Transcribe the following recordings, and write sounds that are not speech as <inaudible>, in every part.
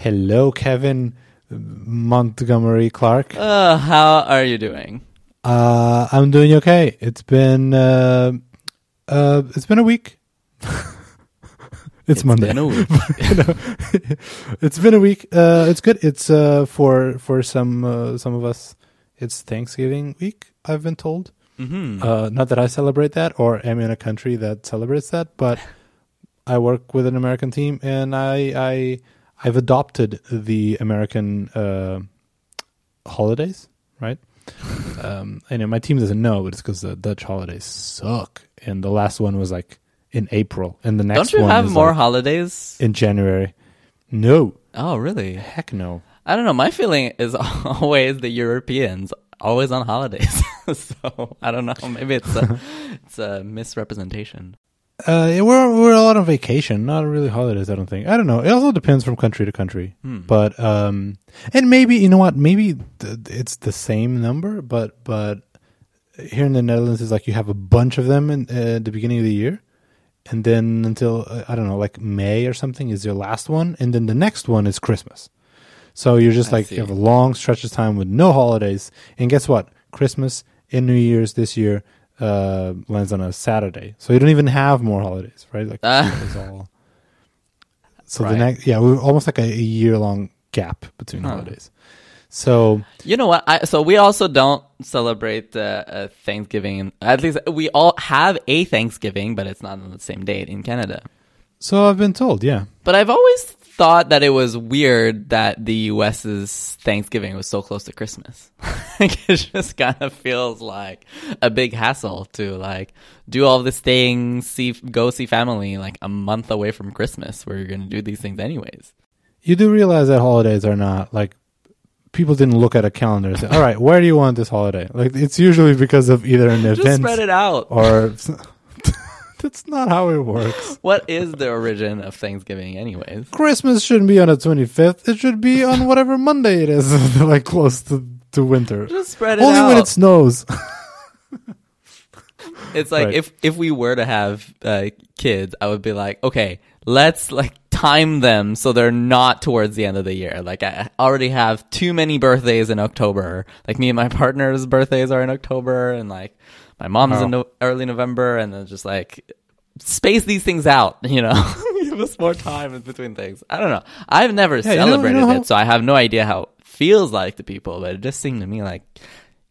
Hello, Kevin Montgomery Clark. Uh, how are you doing? Uh, I'm doing okay. It's been uh, uh, it's been a week. <laughs> it's, Monday. Been a week. <laughs> <laughs> It's been a week. Uh, it's good. It's uh, for for some uh, some of us. It's Thanksgiving week. I've been told. hmm Uh, not that I celebrate that or am in a country that celebrates that, but I work with an American team and I I I've adopted the American uh, holidays, right? <laughs> um, I know my team doesn't know, but it's because the Dutch holidays suck, and the last one was like in April, and the next one. Don't you one have is more like holidays? in January. No, Oh, really? heck no. I don't know. My feeling is <laughs> always the Europeans always on holidays. <laughs> so I don't know. Maybe it's a, it's a misrepresentation. Uh, we're we're a lot on vacation, not really holidays. I don't think. I don't know. It also depends from country to country. Hmm. But um, and maybe you know what? Maybe th- it's the same number, but but here in the Netherlands is like you have a bunch of them in uh, the beginning of the year, and then until uh, I don't know, like May or something is your last one, and then the next one is Christmas. So you're just I like see. you have a long stretch of time with no holidays, and guess what? Christmas and New Year's this year uh, lands on a Saturday, so you don't even have more holidays, right? Like it's all. <laughs> So the next, yeah, we're almost like a, a year long gap between Huh. holidays. So You know what? I, so we also don't celebrate uh, uh, Thanksgiving. At least we all have a Thanksgiving, but it's not on the same date in Canada. so I've been told, yeah. But I've always thought that it was weird that the US's Thanksgiving was so close to Christmas. <laughs> like it just kind of feels like a big hassle to like do all this things, see go see family like a month away from Christmas where you're going to do these things anyways. You do realize that holidays are not like people didn't look at a calendar and say, "All right, where do you want this holiday?" Like it's usually because of either an Just event spread it out. or <laughs> <laughs> that's not how it works. What is the origin of Thanksgiving anyways? Christmas shouldn't be on the 25th. It should be on whatever Monday it is, <laughs> like close to, to winter. Just spread it Only out. when it snows. <laughs> It's like Right. if if we were to have uh, kids, I would be like, okay, let's like time them so they're not towards the end of the year. Like I already have too many birthdays in October. Like me and my partner's birthdays are in October, and like my mom's Oh. in no- early November, and then just like space these things out. <laughs> You know, <laughs> give us more time in between things. I don't know. I've never you know- you celebrated know it, so I have no idea how it feels like to people. But it just seemed to me like,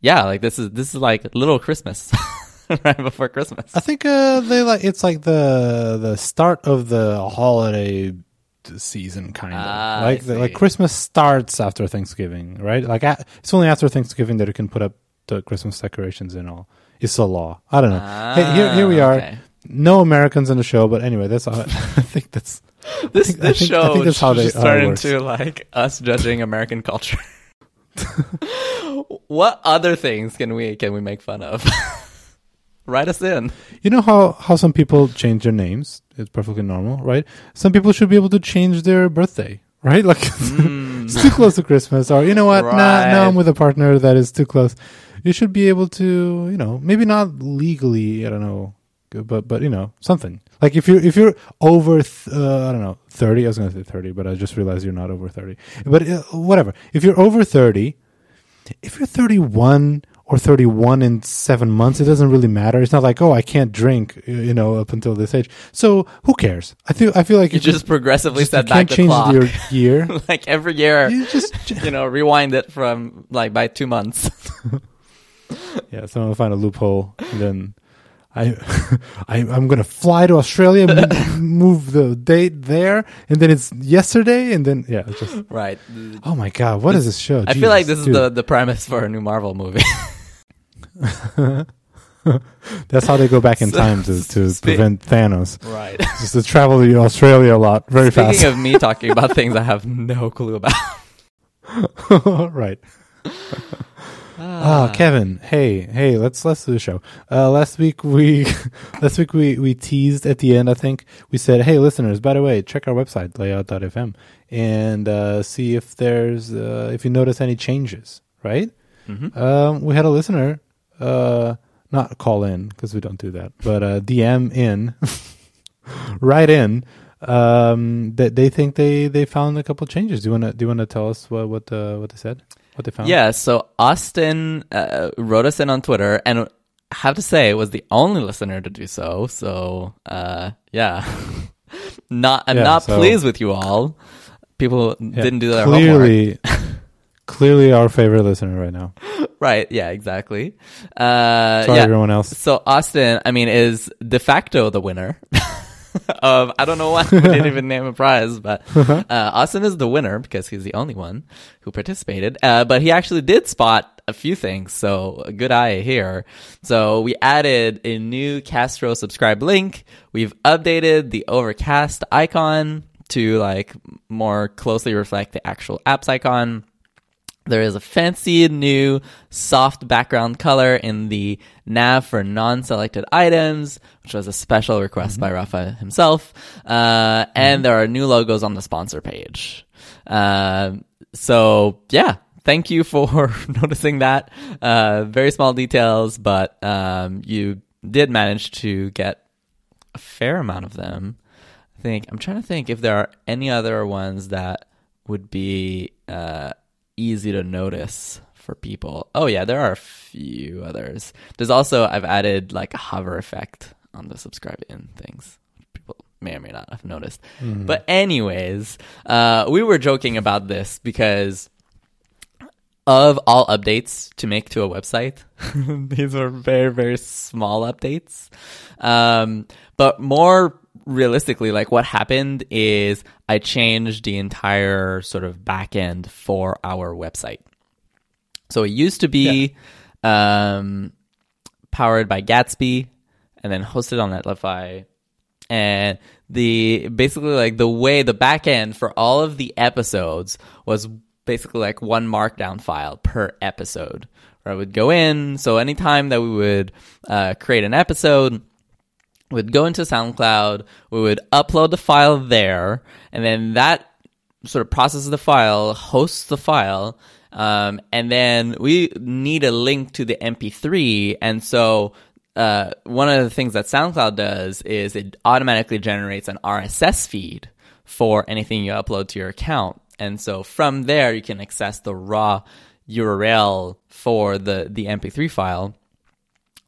yeah, like this is this is like little Christmas. <laughs> right before Christmas. I think uh, they like it's like the the start of the holiday season kind of Ah, like the, like. Christmas starts after Thanksgiving, right? Like a it's only after Thanksgiving that you can put up the Christmas decorations and all. It's a law. I don't know. hey, here here we Ah, are. okay. No Americans in the show, but anyway, that's all. <laughs> I think that's This think- I this think- I show that's how they- how it into like us judging American culture. <laughs> what other things can we can we make fun of? <laughs> Write us in. you know how how some people change their names. It's perfectly normal, right? Some people should be able to change their birthday, right? Like it's too close to Christmas, or you know what? Nah, Right. now I'm with a partner that is too close. You should be able to, you know, maybe not legally. I don't know, but but you know something. Like if you're if you're over, th- uh, I don't know, thirty. I was going to say thirty, but I just realized you're not over thirty. But uh, whatever. If you're over thirty, if you're thirty-one or thirty-one in seven months, it doesn't really matter. It's not like oh, I can't drink, you know, up until this age. So who cares? I feel I feel like You if just progressively just- you set back the change clock. your <laughs> year. like every year, you just <laughs> you know, rewind it from like by two months. <laughs> Yeah, someone will find a loophole, and then I, I I'm gonna fly to Australia, move, move the date there, and then it's yesterday, and then yeah, it's just right. oh my god, what is this show? I feel like Jesus, this is the the premise for a new Marvel movie. <laughs> that's how they go back in <laughs> time to to Speak- prevent Thanos. right. <laughs> Just to travel to Australia a lot, very Speaking fast. of me talking about things I have no clue about. right. Ah, Kevin. Hey, hey. Let's let's do the show. Uh, last week we, last week we we teased at the end. I think we said, "Hey, listeners, by the way, check our website layout.fm and uh, see if there's uh, if you notice any changes." Right? Mhm. Um, we had a listener, uh, not call in because we don't do that, but uh, DM in, <laughs> write in um, they, they think they they found a couple changes. Do you wanna do you wanna tell us what what uh, what they said? What they found? Yeah, so Austin uh, wrote us in on Twitter, and I have to say, was the only listener to do so. So, uh, yeah, <laughs> not I'm Yeah, not so- pleased with you all. People Yeah, didn't do their homework. <laughs> clearly. our favorite listener right now. <laughs> Right? Yeah, exactly. Uh, Sorry, yeah. everyone else. So Austin, I mean, is de facto the winner. <laughs> of I don't know why we didn't even name a prize, but <laughs> uh, Austin is the winner because he's the only one who participated. Uh, but he actually did spot a few things, so a good eye here. So we added a new Castro subscribe link. We've updated the Overcast icon to like more closely reflect the actual apps icon. There is a fancy new soft background color in the nav for non-selected items, which was a special request by Rafa himself. Uh, and there are new logos on the sponsor page. Um so yeah, thank you for <laughs> noticing that. Uh, very small details, but um, you did manage to get a fair amount of them. I think I'm trying to think if there are any other ones that would be uh, easy to notice for people. Oh yeah, there are a few others. There's also I've added like a hover effect on the subscribe in things. People may or may not have noticed. But anyways, uh, we were joking about this because of all updates to make to a website. <laughs> These are very, very small updates. Um, but more realistically, like what happened is I changed the entire sort of back end for our website. So it used to be um, powered by Gatsby and then hosted on Netlify. And the basically like the way the back end for all of the episodes was basically like one markdown file per episode where I would go in. So anytime that we would uh, create an episode, we'd go into SoundCloud, we would upload the file there, and then that sort of processes the file, hosts the file, um, and then we need a link to the MP3. And so uh, one of the things that SoundCloud does is it automatically generates an RSS feed for anything you upload to your account. And so from there, you can access the raw URL for the, the MP3 file.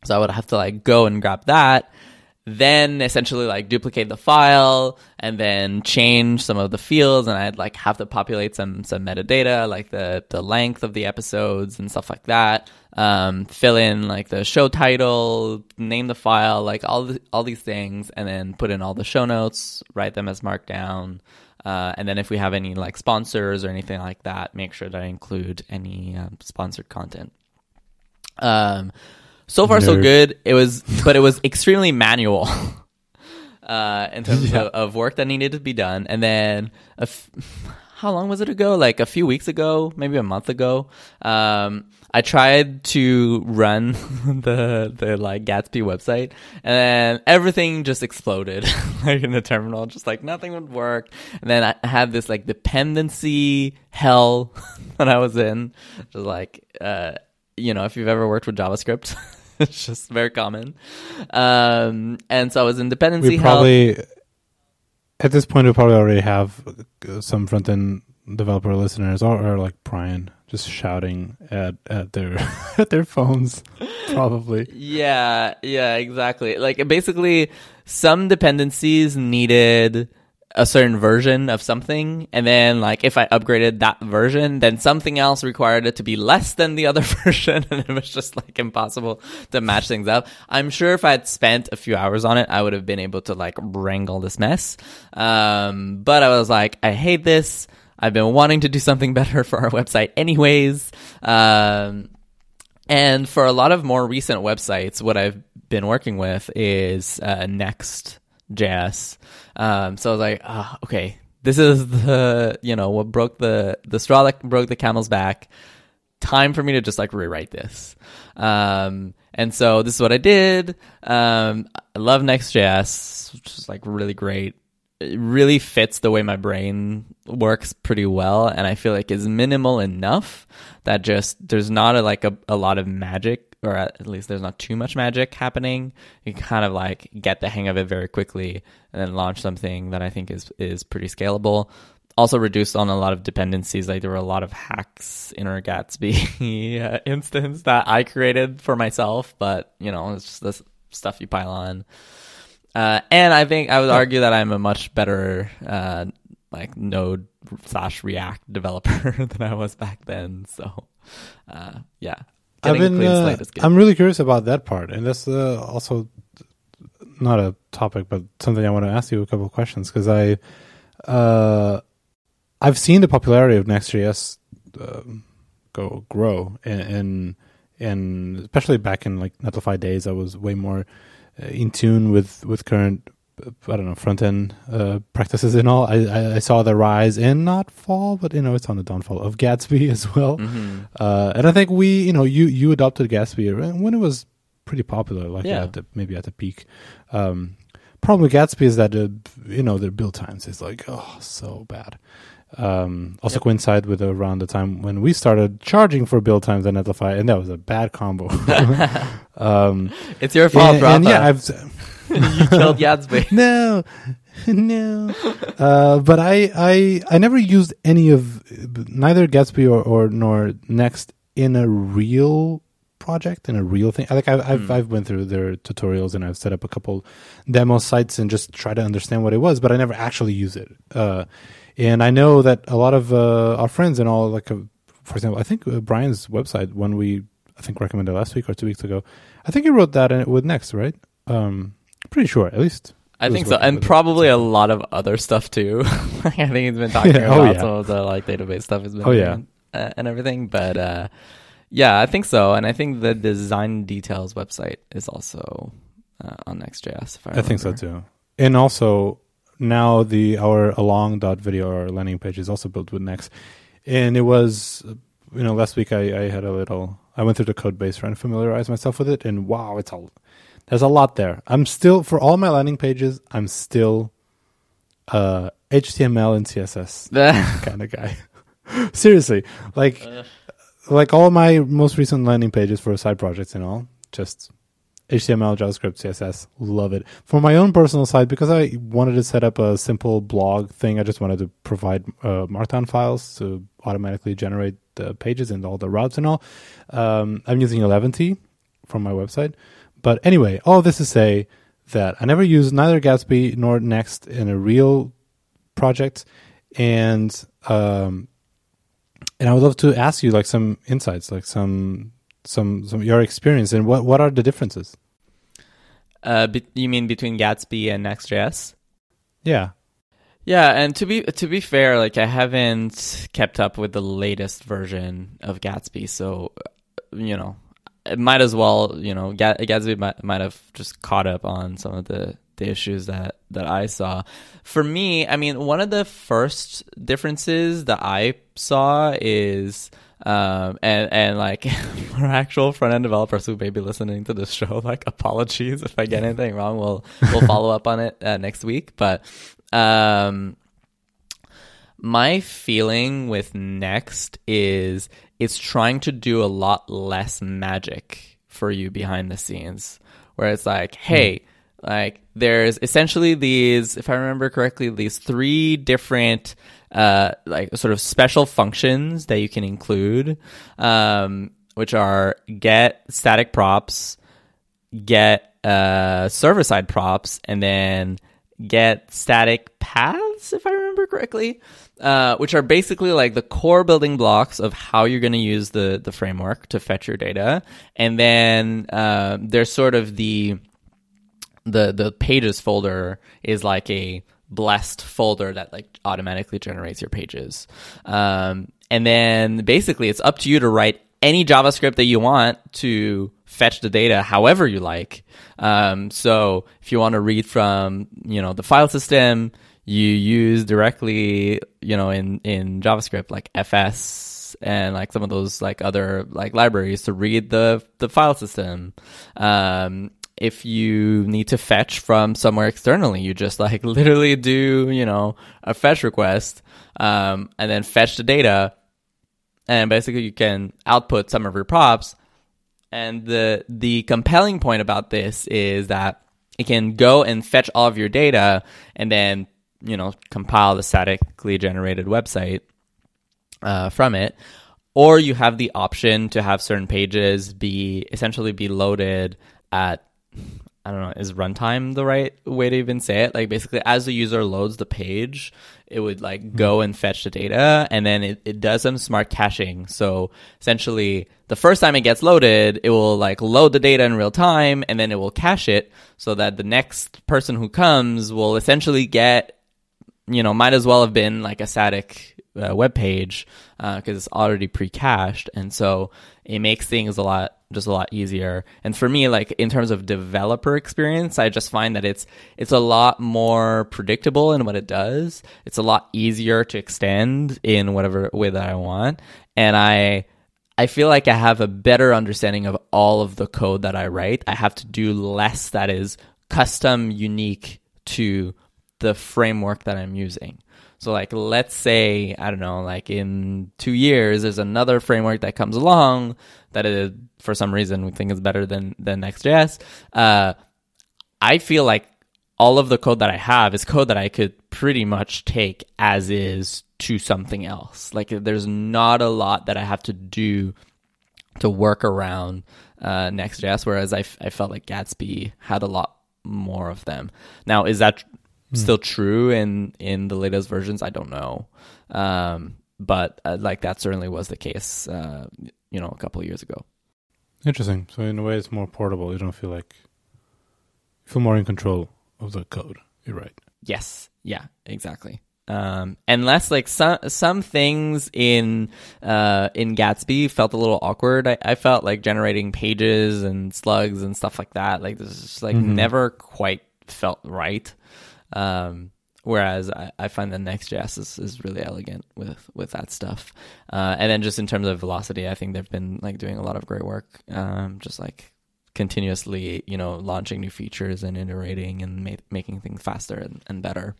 So I would have to like go and grab that, then essentially like duplicate the file and then change some of the fields and I'd like have to populate some some metadata like the the length of the episodes and stuff like that. Um, fill in like the show title, name the file, like all the, all these things, and then put in all the show notes, write them as markdown. Uh, and then if we have any like sponsors or anything like that, make sure that I include any um, sponsored content. Um, so far so good. It was, but it was <laughs> extremely manual. <laughs> Uh, in terms Yeah. of, of work that needed to be done, and then a f- <laughs> how long was it ago? Like a few weeks ago, maybe a month ago. Um, I tried to run the the like Gatsby website, and then everything just exploded, like in the terminal. Just like nothing would work. And then I had this like dependency hell that I was in. Just like uh, you know, if you've ever worked with JavaScript. <laughs> It's just very common, um, and so I was in dependency We probably at this point we probably already have uh, some front end developer listeners or, or like Brian just shouting at at their <laughs> at their phones probably. Yeah, yeah, exactly. Like basically some dependencies needed a certain version of something and then like if I upgraded that version, then something else required it to be less than the other <laughs> version and it was just like impossible to match things up. I'm sure if I had spent a few hours on it, I would have been able to like wrangle this mess. Um, but I was like, I hate this. I've been wanting to do something <laughs> better for our website anyways. Um, and for a lot of more recent websites, what I've been working with is uh, Next.js. Um, so I was like, ah, okay, this is <laughs> the you know what broke the the straw that broke the camel's back. Time for me to just like rewrite this. Um, and so this is what I did. Um, I love Next.js, which is like really great it really fits the way my brain works pretty well and i feel like is minimal enough that just there's not a, like a, a lot of magic or at least there's not too much magic happening. You kind of like get the hang of it very quickly and then launch something that I think is is pretty scalable. Also reduced on a lot of dependencies. Like there were a lot of hacks in our Gatsby <laughs> uh, instance that I created for myself, but you know it's just this stuff you pile on. Uh, and I think I would argue that I'm a much better uh, like Node slash React developer <laughs> than I was back then. So, uh, yeah, I've been, uh, slate is good. I'm really curious about that part, and that's uh, also not a topic, but something I want to ask you a couple of questions because I, uh, I've seen the popularity of Next.js um go grow, and, and and especially back in like Netlify days, I was way more uh, in tune with with current. Uh, I don't know front end uh, practices and all. I, I saw the rise and not fall, but you know it's on the downfall of Gatsby <laughs> as well. Mhm. Uh, and I think we, you know, you you adopted Gatsby when it was pretty popular, like Yeah. at the, maybe at the peak. Um, problem with Gatsby is that uh, you know their build times is like oh so bad. Um, also Yep. coincide with around the time when we started charging for build times on Netlify, and that was a bad combo. <laughs> <laughs> um, It's your fault, and, and yeah, I've you killed Gatsby. <laughs> no, no. Uh, but I, I, I never used any of neither Gatsby or, or nor Next in a real project in a real thing. Like I've, I've, Hmm. I've went through their tutorials and I've set up a couple demo sites and just try to understand what it was, but I never actually use it. Uh, and I know that a lot of uh, our friends and all, like, uh, for example, I think uh, Brian's website when we, I think recommended last week or two weeks ago, I think he wrote that with Next, right? Um, pretty sure, at least. I think so, and with it. probably a lot of other stuff too. <laughs> I think he's been <laughs> talking Yeah, oh, about yeah. some of the like database stuff has been Oh, yeah. doing, uh, and everything. But uh, yeah, I think so, and I think the design details website is also uh, on Next.js. If I, I think so too. And also now the our along dot video our landing page is also built with Next, and it was you know last week I, I had a little I went through the code base trying to familiarize myself with it, and wow, it's a there's a lot there. I'm still for all my landing pages, I'm still uh HTML and CSS kind of guy. <laughs> Seriously, like Uh. like all my most recent landing pages for side projects and all, just HTML, JavaScript, CSS, love it. For my own personal side, because I wanted to set up a simple blog thing, I just wanted to provide uh, Markdown files to automatically generate the pages and all the routes and all. Um, I'm using Eleventy from my website. But anyway, all this to say that I never used neither Gatsby nor Next in a real project, and um, and I would love to ask you like some insights, like some some some your experience and what what are the differences? Uh, be- you mean between Gatsby and Next.js? Yeah, Yeah, and to be to be fair, like I haven't kept up with the latest version of Gatsby, so you know, it might as well, you know, Ga- Gatsby might, might have just caught up on some of the the issues that that I saw. For me, I mean, one of the first differences that I saw is um, and and like <laughs> for actual front end developers who may be listening to this show, like apologies if I get anything wrong. We'll we'll follow up on it uh, next week. But um, my feeling with Next is it's trying to do a lot less magic for you behind the scenes, where it's like, hey. Like there's essentially these, if I remember correctly, these three different uh, like sort of special functions that you can include, um, which are get static props, get uh, server side props, and then get static paths, if I remember correctly, uh, which are basically like the core building blocks of how you're going to use the the framework to fetch your data, and then uh, there's sort of the the the pages folder is like a blessed folder that like automatically generates your pages. Um, and then basically it's up to you to write any javascript that you want to fetch the data however you like. Um, so if you want to read from you know the file system you use directly you know in in javascript like fs and like some of those like other like libraries to read the the file system um, if you need to fetch from somewhere externally, you just like <laughs> literally do, you know, a fetch request, um, and then fetch the data. And basically you can output some of your props And the the compelling point about this is that it can go and fetch all of your data and then you know compile the statically generated website uh, from it or you have the option to have certain pages be essentially be loaded at I don't know, is runtime the right way to even say it? Like basically as the user loads the page, it would like go and fetch the data and then it, it does some smart caching. So essentially the first time it gets loaded, it will like load the data in real time and then it will cache it so that the next person who comes will essentially get you know, might as well have been like a static uh, web page because uh, it's already pre-cached, and so it makes things a lot just a lot easier. And for me, like in terms of developer experience, I just find that it's it's a lot more predictable in what it does. It's a lot easier to extend in whatever way that I want, and I. I feel like I have a better understanding of all of the code that I write. I have to do less that is custom, unique to the framework that I'm using. So like let's say, I don't know, like in 2 years there's another framework that comes along that is for some reason we think is better than than Next.js. Uh I feel like all of the code that I have is code that I could pretty much take as is to something else. Like there's not a lot that I have to do to work around uh, Next.js, whereas I, f- I felt like Gatsby had a lot more of them. Now, is that Hmm. still true in in the latest versions. I don't know, um, but uh, like that certainly was the case, uh, you know, a couple years ago. Interesting. So in a way, it's more portable. You don't feel like you feel more in control of the code. You're right. Yes. Yeah. Exactly. Um, unless like some some things in uh, in Gatsby felt a little awkward. I, I, felt like generating pages and slugs and stuff like that. Like this is like mm-hmm. never quite felt right. Um, whereas I, I, find the Next.js is, is really elegant with with that stuff. Uh, and then just in terms of velocity, I think they've been like doing a lot of great work. Um, just like continuously, you know, launching new features and iterating and ma- making things faster and, and better.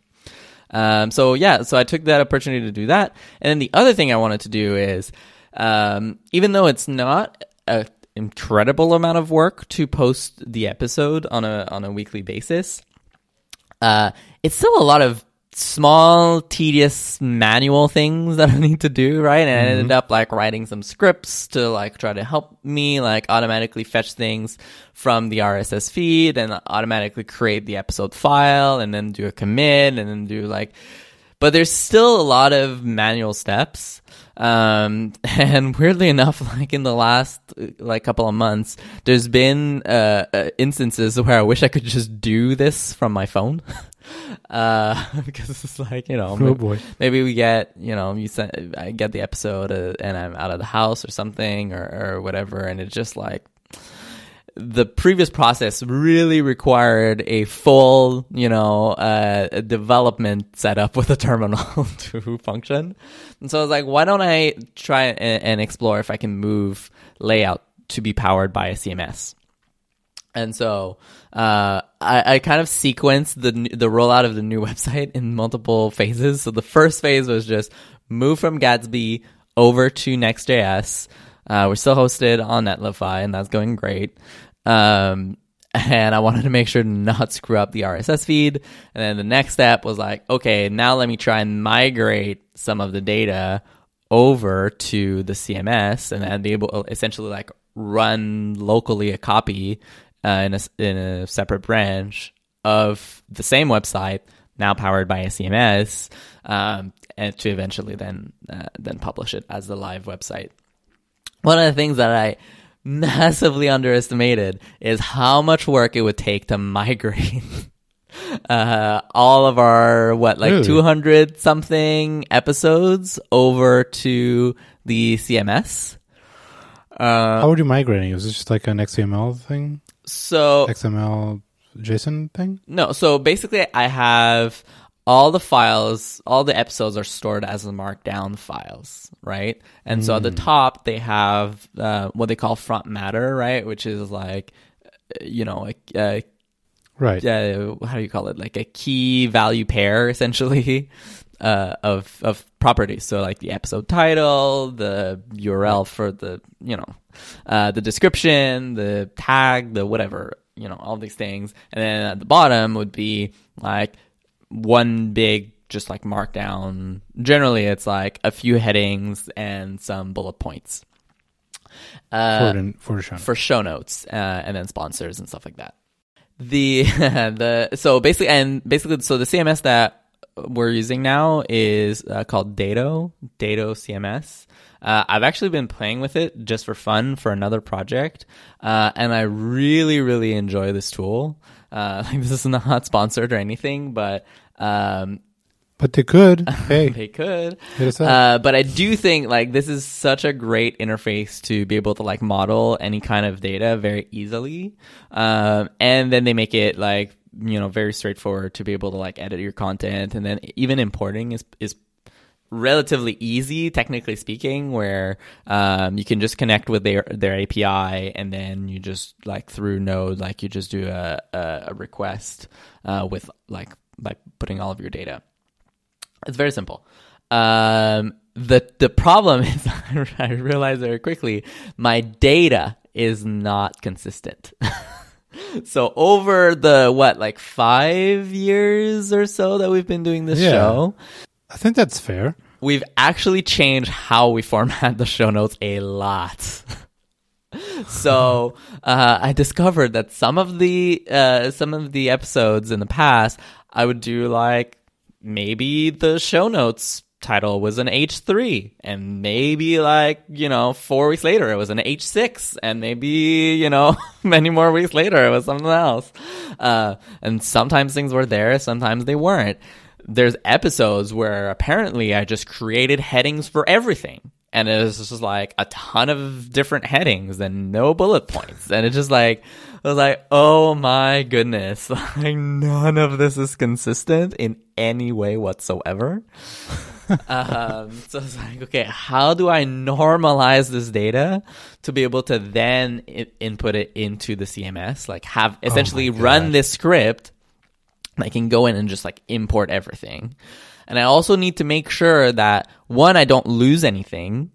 Um, so yeah, so I took that opportunity to do that. And then the other thing I wanted to do is, um, even though it's not a incredible amount of work to post the episode on a on a weekly basis uh, it's still a lot of small, tedious manual things <laughs> that I need to do, right? And mm-hmm. I ended up like writing some scripts to like try to help me like automatically fetch things from the RSS feed and automatically create the episode file and then do a commit and then do like, but there's still a lot of manual steps. Um, <laughs> and weirdly enough, like in the last like couple of months, there's been uh, uh, instances where I wish I could just do this from my phone. <laughs> uh, <laughs> because it's like you know, oh maybe, boy. maybe we get you know, you send, I get the episode uh, and I'm out of the house or something or, or whatever, and it's just like the previous process really required a full, you know, uh, development setup with a terminal <laughs> to function. And so I was like, why don't I try and, explore if I can move layout to be powered by a CMS? And so uh, I, I, kind of sequenced the the rollout of the new <laughs> website in multiple phases. So the first phase was just move from Gatsby over to Next.js. Uh, we're still hosted on Netlify, and that's going great. Um, and I wanted to make sure to not screw up the RSS feed. And then the next step was like, okay, now let me try and migrate some of the data over to the CMS and then be able to essentially like run locally a copy uh, in a in a separate branch of the same website now powered by a CMS, um, and to eventually then uh, then publish it as the live website one of the things that I <laughs> massively underestimated is how much work it would take to migrate <laughs> uh, all of our what like really? 200 something episodes over to the CMS. Uh, How are you migrating? Is it just like an XML thing? So XML JSON thing? No. So basically, I have all the files, all the episodes are stored as the markdown files, right? And mm. so at the hmm. top, they have uh, what they call front matter, right? Which is like, you know, a, a right. Uh, how do you call it? Like a key value pair, <laughs> essentially. uh, of of properties. So like the episode title, the URL for the you know uh, the description, the tag, the whatever you know all these things, and then at the bottom would be like one big just like markdown. Generally, it's like a few headings and some bullet points uh, for, for show. for show notes, uh, and then sponsors and stuff like that. The <laughs> the so basically and basically so the CMS that we're using now is uh, called Dato Dato CMS. Uh, I've actually been playing with it just for fun for another project, uh, and I really really enjoy this tool. Uh, <laughs> like this is not <laughs> sponsored or anything, but um, but they could. <laughs> Hey, they could. Hit us up. Uh, but I do think like this is such a great interface to be able to like model any kind of data very easily, um, and then they make it like you know very straightforward to be able to like edit your content, and then even importing is is relatively easy technically speaking where um, you can just connect with their their API and then you just like through node like you just do a, a, a request uh, with like by putting all of your data it's very simple. Um, the the problem <laughs> is I realized very quickly my data is not consistent. <laughs> so over the what like five years or so that we've been doing this Yeah. show, I think that's fair. we've actually changed how we format the show notes a lot. <laughs> so uh, I discovered that some of the uh, some of the episodes in the past, I would do like maybe the show notes title was an H3 and maybe like, you know, 4 weeks later it was an H6 and maybe, you know, <laughs> many more weeks later it was something else. Uh, and sometimes things were there, sometimes they weren't. There's episodes where apparently I just created headings for everything. And it was just like a ton of different headings and no bullet points. And it's just like, I was like, oh my goodness. <laughs> Like none of this is consistent in any way whatsoever. <laughs> um, so it's like, okay, how do I normalize this data to be able to then I- input it into the CMS? Like have essentially God. run this script. I can go in and just like import everything. And I also need to make sure that one, I don't lose anything.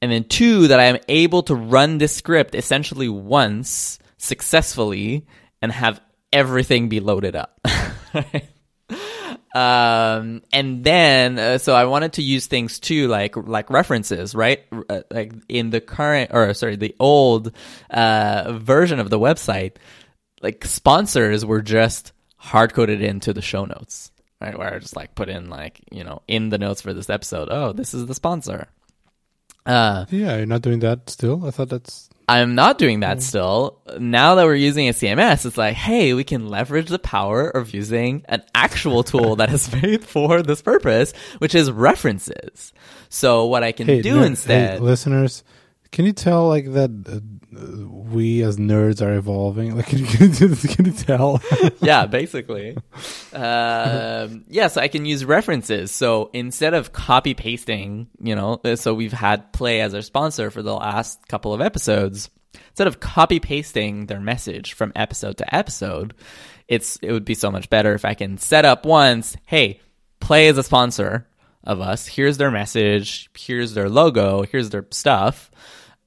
And then two, that I am able to run this script essentially once successfully and have everything be loaded up. <laughs> um and then uh, so i wanted to use things too like like references right uh, like in the current or sorry the old uh version of the website like sponsors were just hard coded into the show notes right where i just like put in like you know in the notes for this episode oh this is the sponsor uh Yeah, you're not doing that still. I thought that's I'm not doing that still. Now that we're using a CMS, it's like, hey, we can leverage the power of using an actual tool that is <laughs> made for this purpose, which is references. So what I can hey, do ner- instead, hey, listeners. Can you tell like that uh, we as nerds are evolving? Like, can you, <laughs> can you tell? <laughs> yeah, basically. Um, yeah, so I can use references. So instead of copy pasting, you know, uh, so we've had Play as our sponsor for the last couple of episodes. Instead of copy pasting their message from episode to episode, it's it would be so much better if I can set up once, hey, Play is a sponsor of us. Here's their message. Here's their logo. Here's their stuff.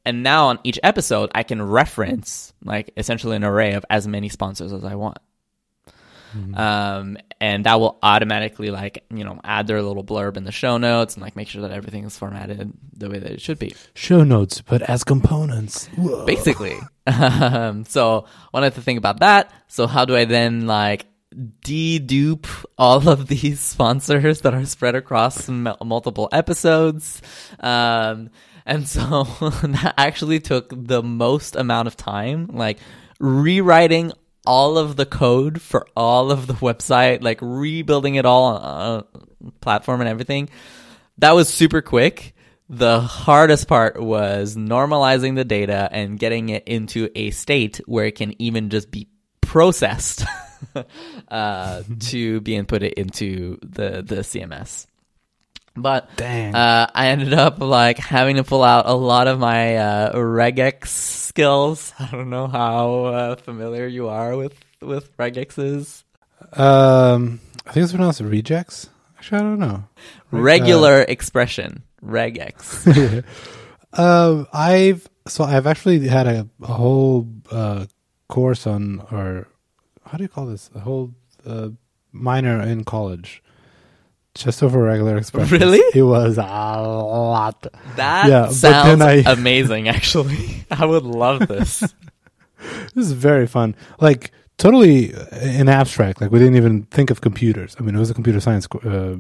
And now on each episode, I can reference like essentially an array of as many sponsors as I want. Um, and that will automatically like, you know, add their little blurb in the show notes and like make sure that everything is formatted the way that it should be. Show notes, but as components. Whoa. Basically. <laughs> um, so wanted to think about that. So how do I then like dedupe all of <laughs> these sponsors that are spread across m- multiple episodes? Um, and so <laughs> that actually took the most amount of time, like rewriting all of the code for all of the <laughs> website, like rebuilding it all on uh, platform and everything. That was super quick. The hardest part was normalizing the data and getting it into a state where it can even just be processed <laughs> uh, to be inputted into the, the CMS. But Dang. uh, I ended up like having to pull out a lot of my uh, regex skills. <laughs> I don't know how uh, familiar you are with with regexes. Um, I think it's pronounced rejects. Actually, I don't know. Regular expression, regex. Uh, <laughs> I've so I've actually had a, a whole uh, course on or how do you call this? A whole uh, minor in college, just over regular expressions. Really? It was a lot. That Yeah, sounds I- <laughs> amazing. Actually, I would love this. This is very fun. Like totally in abstract. Like we didn't even think of computers. I mean, it was a computer science uh,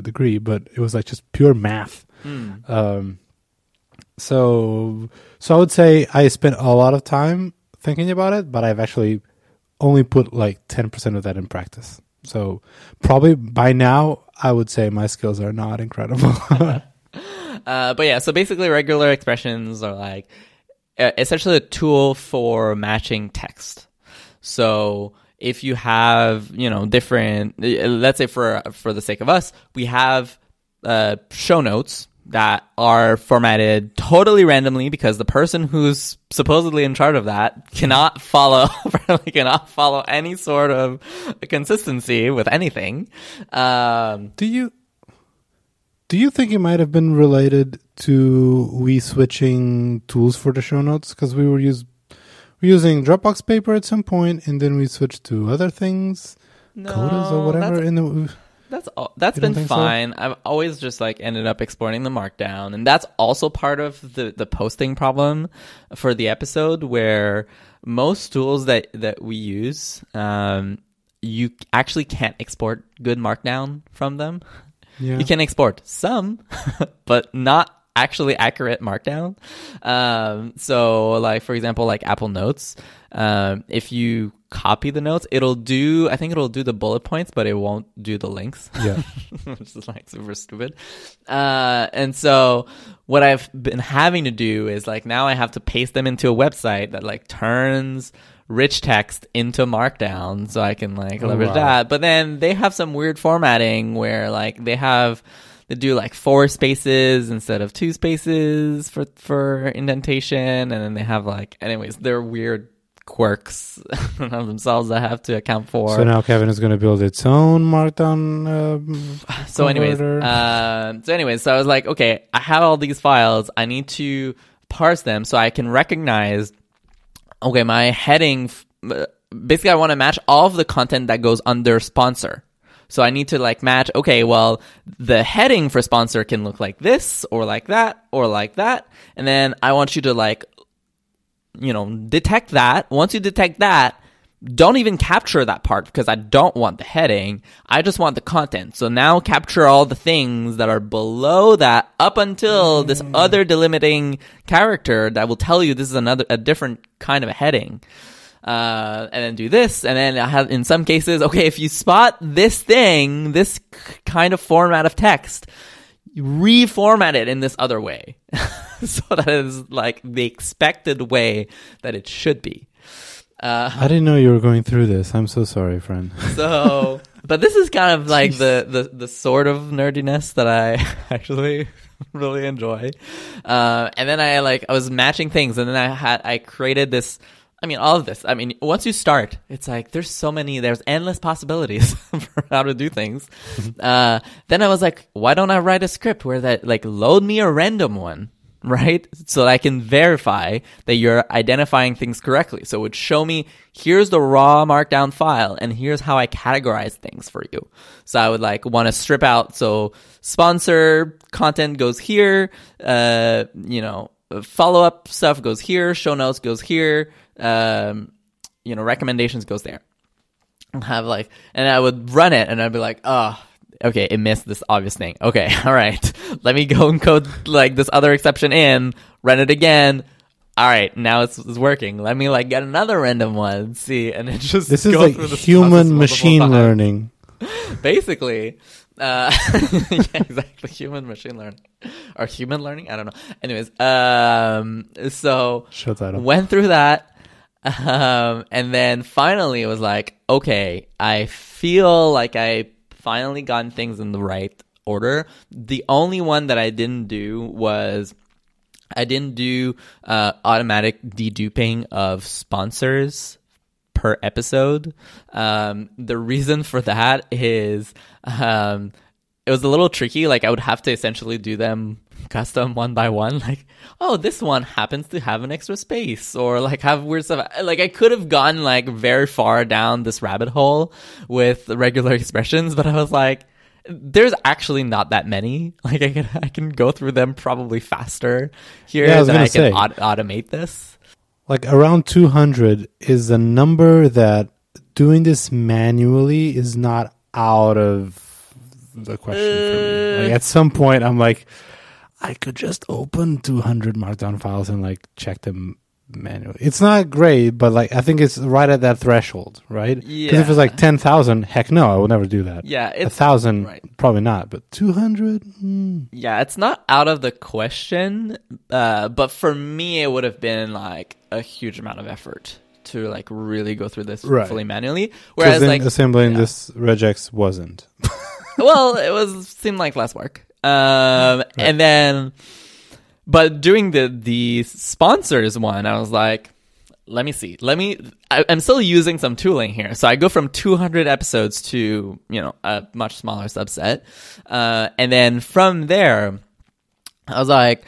degree, but it was like just pure math. Hmm. Um, so, so I would say I spent a lot of time thinking about it, but I've actually only put like ten percent of that in practice. So probably by now, I would say my skills are not incredible. <laughs> Uh, but yeah, so basically, regular expressions are like essentially a tool for matching text. So if you have, you know, different, let's say for for the sake of us, we have uh, show notes that are formatted totally randomly because the person who's supposedly in charge of that cannot <laughs> follow apparently cannot follow any sort of consistency with anything. Um, do you do you think it might have been related to we switching tools for the show notes because we were use we were using Dropbox paper at some point and then we switched to other things, Codas or no, whatever. That's- all, that's You been think so? fine. I've always just like ended up exporting the markdown, and that's also part of the the posting problem for the episode where most tools that that we use, um, you actually can't export good markdown from them. yeah, You can export some, <laughs> but not actually accurate markdown. Um, so, like for example, like Apple Notes, um, if you copy the notes, it'll do. I think it'll do the bullet points, but it won't do the links. yeah. <laughs> which is like super stupid. Uh, and so what I've been having to do is like now I have to paste them into a website that like turns rich text into markdown so I can like Oh, leverage wow. that. But then they have some weird formatting where like they have they do like four spaces instead of two spaces for for indentation and then they have like anyways they're weird quirks <laughs> of themselves that I have to account for. So now Kevin is going to build its own markdown. Um, so anyways um so anyways so i was like okay i have all these files i need to parse them so i can recognize okay my heading f- uh, basically i want to match all of the content that goes under sponsor so i need to like match okay well the heading for sponsor can look like this or like that or like that and then i want you to like you know detect that once you detect that don't even capture that part because I don't want the heading. I just want the content. So now capture all the things that are below that up until this other delimiting character that will tell you this is another, a different kind of a heading. Uh, and then do this. And then I have, in some cases, okay, if you spot this thing, this kind of format of text, reformat it in this other way. <laughs> <laughs> so that is like the expected way that it should be. Uh, I didn't know you were going through this. I'm so sorry, friend. <laughs> so, but this is kind of like the, the, the sort of nerdiness that I <laughs> actually really enjoy. Uh, and then I like, I was matching things and then I had, I created this, I mean, all of this. I mean, once you start, it's like, there's so many, there's endless possibilities for how to do things. uh, then I was like, why don't I write a script where that, like, load me a random one? <laughs> right? So I can verify that you're identifying things correctly. So it would show me here's the raw markdown file and here's how I categorize things for you. So I would like want to strip out so sponsor content goes here, uh, you know, follow up stuff goes here, show notes goes here, um, you know, recommendations goes there. Have like, and I would run it and I'd be like, oh, okay, it missed this obvious thing. Okay, <laughs> all right. Let me go and code like this other exception in, run it again. All right, now it's, it's working. Let me like get another random one, <laughs> see, and it just This is like human machine times. learning. <laughs> Basically, uh, yeah, exactly, human machine learning or human learning. I don't know. Anyways, um, so went through that um, and then finally it was like okay i feel like i finally gotten things in the right order the only one that i didn't do was i didn't do uh, automatic deduping of sponsors per episode um, the reason for that is um, it was a little tricky. Like I would have to essentially do them custom one by one. <laughs> Like, oh, this one happens to have an extra space, or like have weird stuff. Like I could have gone like very far down this rabbit hole with regular <laughs> expressions, but I was like, there's actually not that many. <laughs> Like I can I can go through them probably faster here Yeah, I than I can aut- automate this. Like around 200 is a number that doing this manually is not out of the question for me. Like uh, at some point, I'm like, I could just open 200 Markdown files and like check them manually. It's not great, but like I think it's right at that threshold, right? Because if it's like 10,000, heck no, I would never do that. Yeah, a thousand, right. probably not, but 200, mm, Yeah, it's not out of the question, uh, but for me, it would have been like a huge amount of effort to like really go through this Right. fully manually. Whereas like, assembling yeah. this regex wasn't. <laughs> well, it was seemed like less work. Um, and then, but doing the the sponsors one, I was like, let me see, let me. I, I'm still using some tooling here, so I go from 200 episodes to you know a much smaller subset, uh, and then from there, I was like,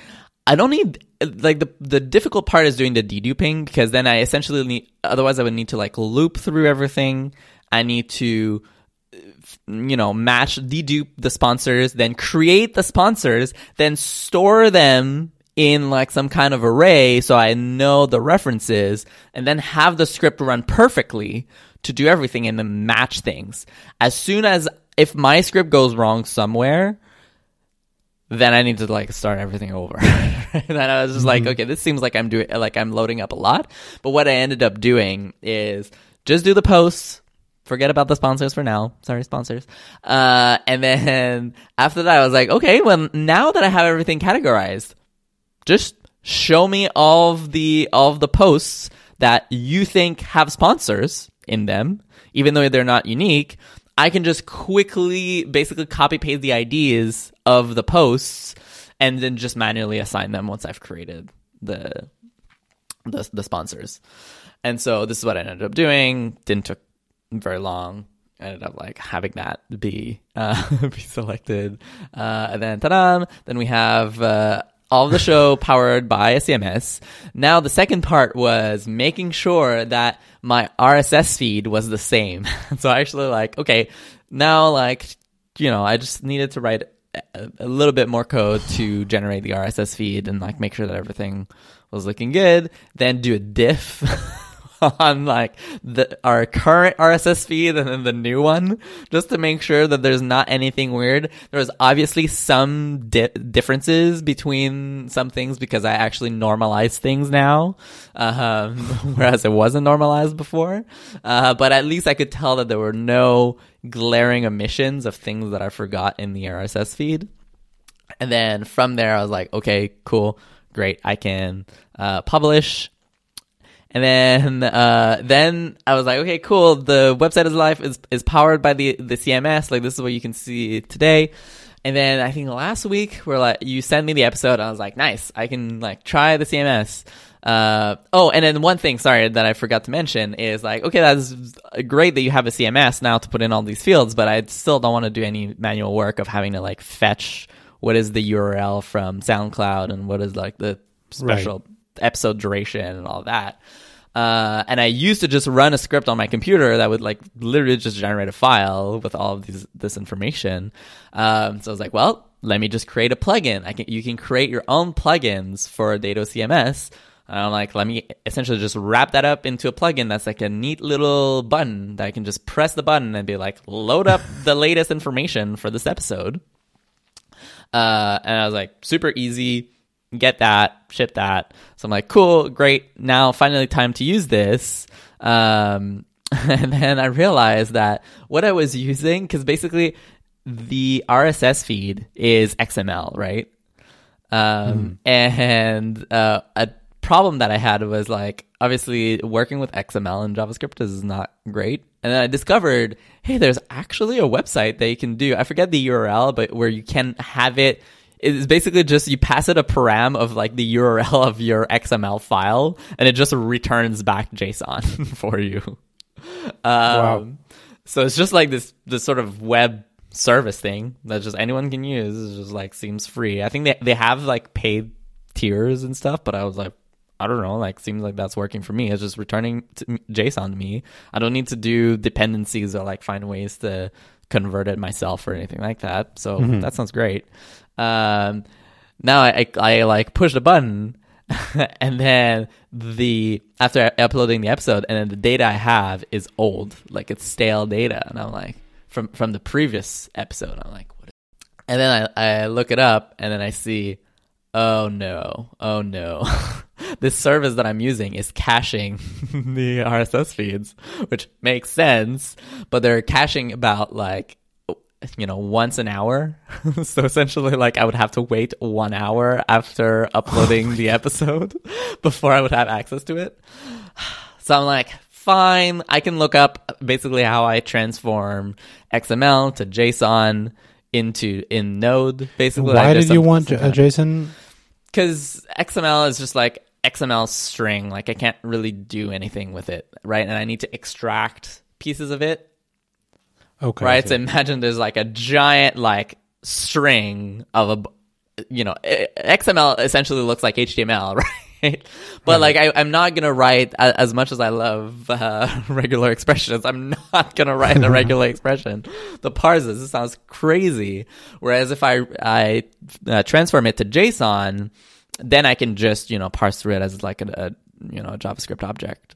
I don't need like the the difficult part is doing the deduping because then I essentially need otherwise I would need to like loop through everything. I need to you know match dedupe the sponsors, then create the sponsors, then store them in like some kind of array so I know the references and then have the script run perfectly to do everything and then match things. As soon as if my script goes wrong somewhere, then I need to like start everything over. <laughs> and then I was just like, mm-hmm. okay, this seems like I'm doing like I'm loading up a lot. But what I ended up doing is just do the posts, forget about the sponsors for now. Sorry, sponsors. Uh, and then after that, I was like, okay, well, now that I have everything categorized, just show me all of the all of the posts that you think have sponsors in them, even though they're not unique. I can just quickly basically copy paste the IDs of the posts and then just manually assign them once I've created the the, the sponsors. And so this is what I ended up doing. Didn't took very long. I ended up like having that be uh, <laughs> be selected, uh, and then ta-da! Then we have uh, all the show powered by CMS. Now the second part was making sure that my RSS feed was the same. <laughs> so I actually like okay now like you know I just needed to write a, a little bit more code to generate the RSS feed and like make sure that everything was looking good. Then do a diff. <laughs> <laughs> on like the our current RSS feed and then the new one, just to make sure that there's not anything weird. There was obviously some di- differences between some things because I actually normalize things now, um, <laughs> whereas it wasn't normalized before. Uh, but at least I could tell that there were no glaring omissions of things that I forgot in the RSS feed. And then from there, I was like, okay, cool, great, I can uh, publish. And then, uh, then I was like, okay, cool. The website is live is, is powered by the, the CMS. Like this is what you can see today. And then I think last week we're like, you sent me the episode. And I was like, nice. I can like try the CMS. Uh, oh, and then one thing, sorry, that I forgot to mention is like, okay, that's great that you have a CMS now to put in all these fields, but I still don't want to do any manual work of having to like fetch what is the URL from SoundCloud and what is like the special episode duration and all that. Uh, and I used to just run a script on my computer that would like literally just generate a file with all of these this information. Um, so I was like, well, let me just create a plugin. I can you can create your own plugins for Dato CMS. And I'm like, let me essentially just wrap that up into a plugin that's like a neat little button that I can just press the button and be like, load up <laughs> the latest information for this episode. Uh, and I was like, super easy, get that, ship that. So I'm like, cool, great. Now finally time to use this. Um, <laughs> and then I realized that what I was using, cause basically the RSS feed is XML, right? Um, and, uh, a problem that I had was like, obviously working with XML and JavaScript is not great. And then I discovered, hey, there's actually a website that you can do. I forget the URL, but where you can have it. It's basically just you pass it a param of like the URL of your XML file, and it just returns back JSON <laughs> for you. Um, Wow. So it's just like this this sort of web service thing that just anyone can use. It just like seems free. I think they they have like paid tiers and stuff, but I was like, I don't know, like seems like that's working for me. It's just returning to JSON to me. I don't need to do dependencies or like find ways to convert it myself or anything like that. So that sounds great. Um, now I, I, I like push the button <laughs> and then the after uploading the episode and then the data I have is old, like it's stale data, and I'm like from from the previous episode. I'm like, what? Is and then I I look it up and then I see, oh no, oh no, <laughs> this service that I'm using is caching <laughs> the RSS feeds, which makes sense, but they're caching about like you know, once an hour. <laughs> so essentially, like, I would have to wait one hour after uploading the episode <laughs> before I would have access to it. <sighs> So I'm like, fine, I can look up basically how I transform XML to JSON into in Node. Basically, Why did you want uh, JSON? Because XML is just like XML string. Like, I can't really do anything with it, right? And I need to extract pieces of it Okay. right? So imagine there's like a giant like string of a, you know, XML essentially looks like HTML, <laughs> right? But like I, I'm not gonna write as much as I love uh, <laughs> regular expressions. I'm not gonna write a regular <laughs> expression. The parses this sounds crazy. Whereas if I I uh, transform it to JSON, then I can just you know parse through it as like a, a you know a JavaScript object.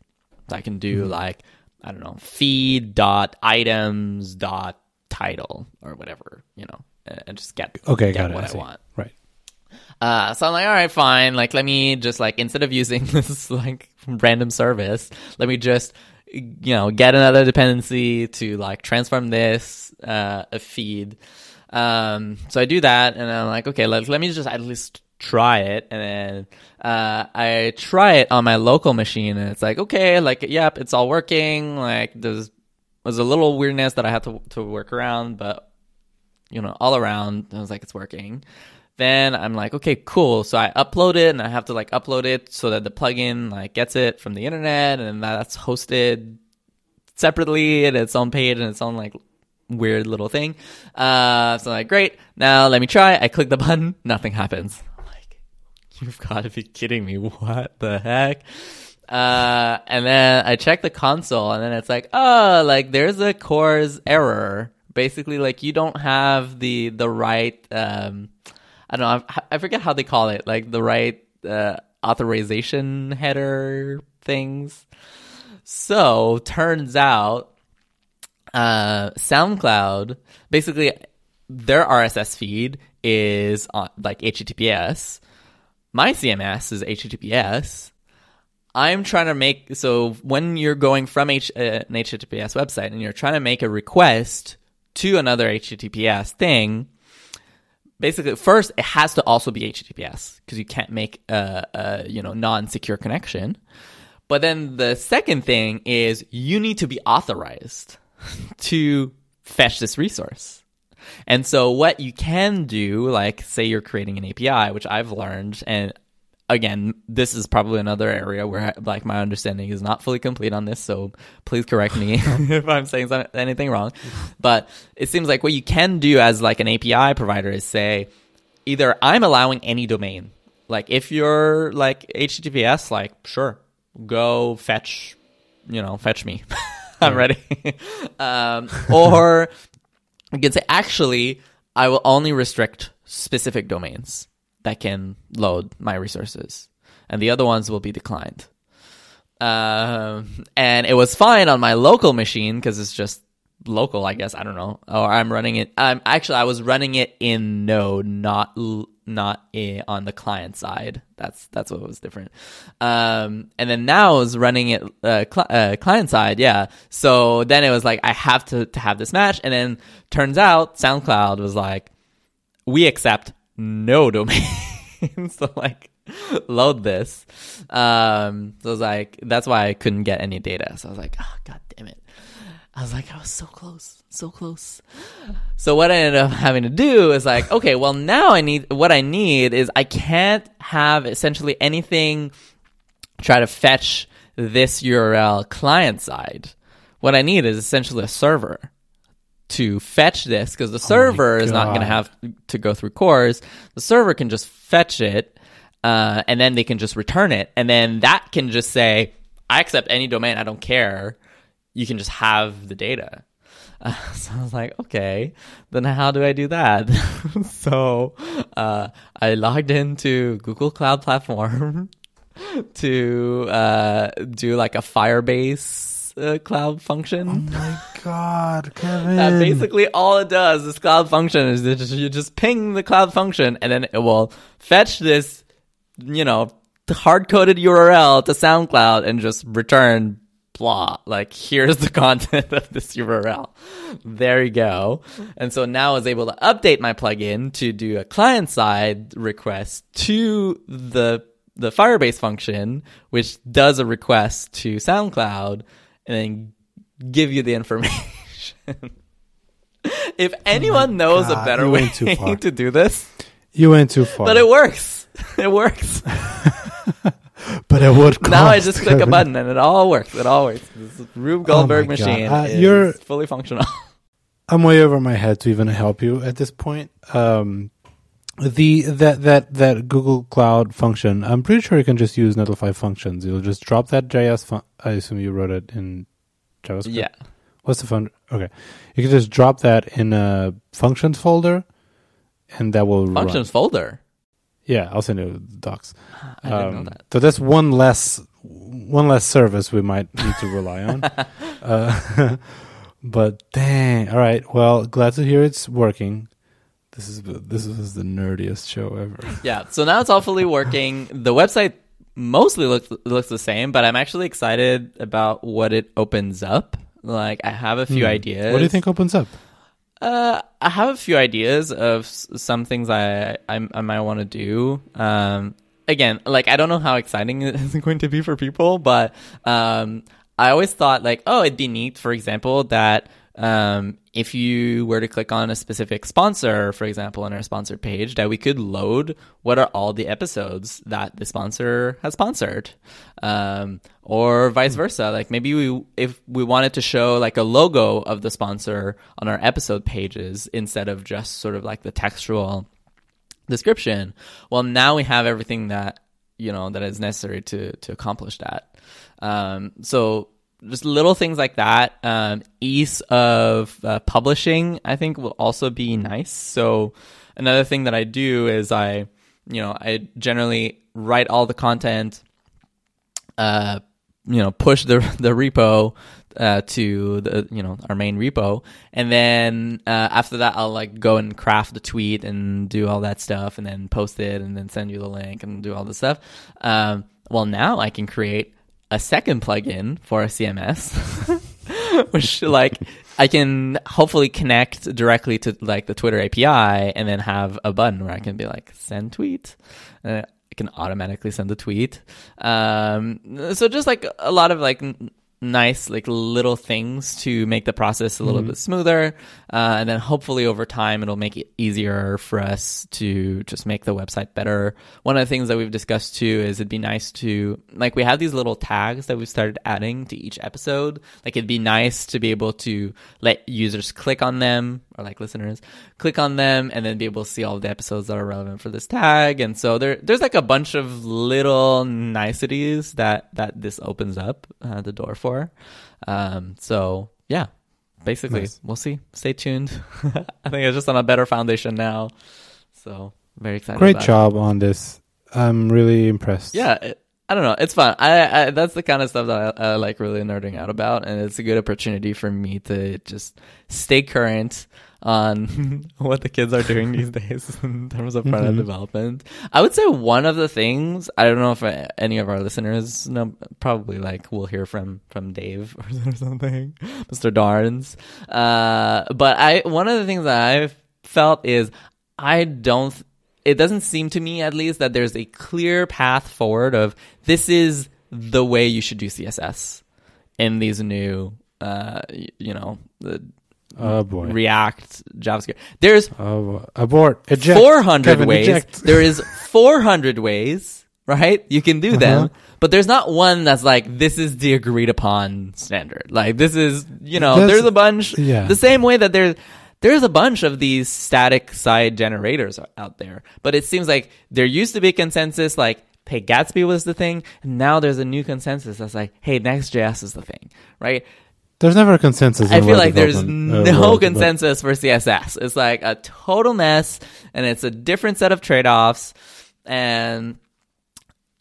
I can do Mm-hmm. like I don't know, feed dot items dot title or whatever, you know, and just get Okay, get got it. what I I, want. Right. Uh, so I'm like, all right, fine. Like, let me just like instead of using <laughs> this like random service, let me just you know get another dependency to like transform this uh, a feed. Um, so I do that, and I'm like, okay, let, let me just at least try it, and then uh, I try it on my local machine, and it's like, okay, like, yep, it's all working. Like, there's was a little weirdness that I had to to work around, but you know, all around, I was like, it's working. Then I'm like, okay, cool. So I upload it and I have to like upload it so that the plugin like gets it from the internet and that's hosted separately and its own page and its own like weird little thing. Uh, so I'm like, great. Now let me try. I click the button. <laughs> Nothing happens. <laughs> You've got to be kidding me. What the heck? Uh, and then I check the console and then it's like, oh, like there's a CORS error. Basically, like you don't have the, the right, um, I don't know, I, I forget how they call it, like the right, uh, authorization header things. So turns out, uh, SoundCloud, basically their RSS feed is on like HTTPS. My CMS is HTTPS. I'm trying to make so when you're going from H, uh, an HTTPS website and you're trying to make a request to another HTTPS thing, basically first it has to also be HTTPS because you can't make a, a you know non-secure connection. But then the second thing is you need to be authorized <laughs> to fetch this resource. And so what you can do, like say you're creating an API, which I've learned, and again, this is probably another area where like my understanding is not fully complete on this. So please correct me <laughs> <laughs> if I'm saying anything wrong. But it seems like what you can do as like an API provider is say, either I'm allowing any domain. Like if you're like HTTPS, like sure, go fetch, you know, fetch me. <laughs> I'm ready. um, or you can say, actually, I will only restrict specific domains that can load my resources, and the other ones will be declined. Um, and it was fine on my local machine because it's just local, I guess. I don't know. Or I'm running it. I'm actually I was running it in Node, not not a, on the client side. That's that's what was different. Um, and then now I was running it uh, cl- uh, client side. Yeah. So then it was like I have to to have this match, and then turns out SoundCloud was like, we accept no <laughs> domain. so like load this. Um, so I was like, that's why I couldn't get any data. So I was like, oh god damn it. I was like, I was so close, so close. So what I ended up having to do is like, okay, well now I need what I need is I can't have essentially anything try to fetch this URL client side. What I need is essentially a server to fetch this because the server is not going to Oh have to go through CORS. The server can just fetch it, uh, and then they can just return it, and then that can just say, "I accept any domain. I don't care." You can just have the data. Uh, <laughs> so I was like, okay, then how do I do that? <laughs> so uh, I logged into Google Cloud Platform <laughs> to uh, do like a Firebase uh, cloud function. Oh my god, Kevin. Uh, basically, all it does, this cloud function, is that you just ping the cloud function, and then it will fetch this, you know, hard coded URL to SoundCloud and just return blah. Like, here's the <laughs> content of this URL. There you go. And so now I was able to update my plugin to do a client side request to the the Firebase function, which does a request to SoundCloud, and then give you the information. <laughs> if oh anyone knows a better way went too far. <laughs> to do this, you went too far. but it works. It works. <laughs> but it would cost, <laughs> now I just click a button and it all works. It all works. This Rube Goldberg Oh machine Uh, is you're- fully functional. <laughs> I'm way over my head to even help you at this point. Um, the that that that Google Cloud function, I'm pretty sure you can just use Netlify functions. You'll just drop that JS. Fun- I assume you wrote it in JavaScript. yeah. What's the fun? Okay, you can just drop that in a functions folder, and that will run. Functions folder. Yeah, I'll send you the docs. I didn't know Um, that. So that's one less one less service we might need to rely on. <laughs> uh, <laughs> but dang, all right. Well, glad to hear it's working. This is this is the nerdiest show ever. <laughs> Yeah. So now it's all fully working. The website mostly looks looks the same, but I'm actually excited about what it opens up. Like I have a few Hmm. ideas. What do you think opens up? Uh, I have a few ideas of some things I I, I might want to do. Um, again, like I don't know how exciting <laughs> it is going to be for people, but um, I always thought like, oh, it'd be neat, for example, that um, if you were to click on a specific sponsor, for example, on our sponsored page, that we could load what are all the episodes that the sponsor has sponsored, um, or vice versa. Like maybe we, if we wanted to show like a logo of the sponsor on our episode pages instead of just sort of like the textual description. Well, now we have everything that you know that is necessary to to accomplish that. Um, so just little things like that. Um, ease of uh, publishing, I think, will also be nice. So another thing that I do is I, you know, I generally write all the content. Uh, you know, push the <laughs> the repo uh, to the you know our main repo, and then uh, after that I'll like go and craft the tweet and do all that stuff, and then post it, and then send you the link and do all the stuff. Um, well, now I can create a second plugin for a CMS, <laughs> which like I can hopefully connect directly to like the Twitter API, and then have a button where I can be like send tweet. Uh, I can automatically send the tweet. Um, so just like a lot of like nice like little things to make the process a little bit smoother, uh, and then hopefully over time it'll make it easier for us to just make the website better. One of the things that we've discussed too is it'd be nice to like we have these little tags that we've started adding to each episode. Like it'd be nice to be able to let users click on them or like listeners click on them and then be able to see all the episodes that are relevant for this tag. And so there, there's like a bunch of little niceties that, that this opens up uh, the door for. Um, so yeah, basically Nice. we'll see. Stay tuned. <laughs> I think it's just on a better foundation now. So very excited. Great about it. job on this. I'm really impressed. Yeah, it, I don't know. It's fun. I, I that's the kind of stuff that I, I like really nerding out about, and it's a good opportunity for me to just stay current on <laughs> what the kids are doing these <laughs> days <laughs> in terms of end Mhm. development. I would say one of the things I don't know if uh, any of our listeners know, probably like we'll hear from from Dave or something, Mr. Darns. Uh, but I one of the things that I've felt is I don't it doesn't seem to me at least that there's a clear path forward of this is the way you should do css in these new uh you know the Oh boy. react javascript there's Oh, abort. Eject. 400 Kevin, ways eject. <laughs> there is 400 ways right? You can do them, uh-huh. but there's not one that's like this is the agreed upon standard. Like this is, you know, That's- there's a bunch yeah. the same way that there's there's a bunch of these static site generators out there, but it seems like there used to be consensus like hey Gatsby was the thing, and now there's a new consensus that's like hey Next.js is the thing, right? There's never a consensus. I feel like there's uh, no but- consensus for CSS. It's like a total mess and it's a different set of trade-offs and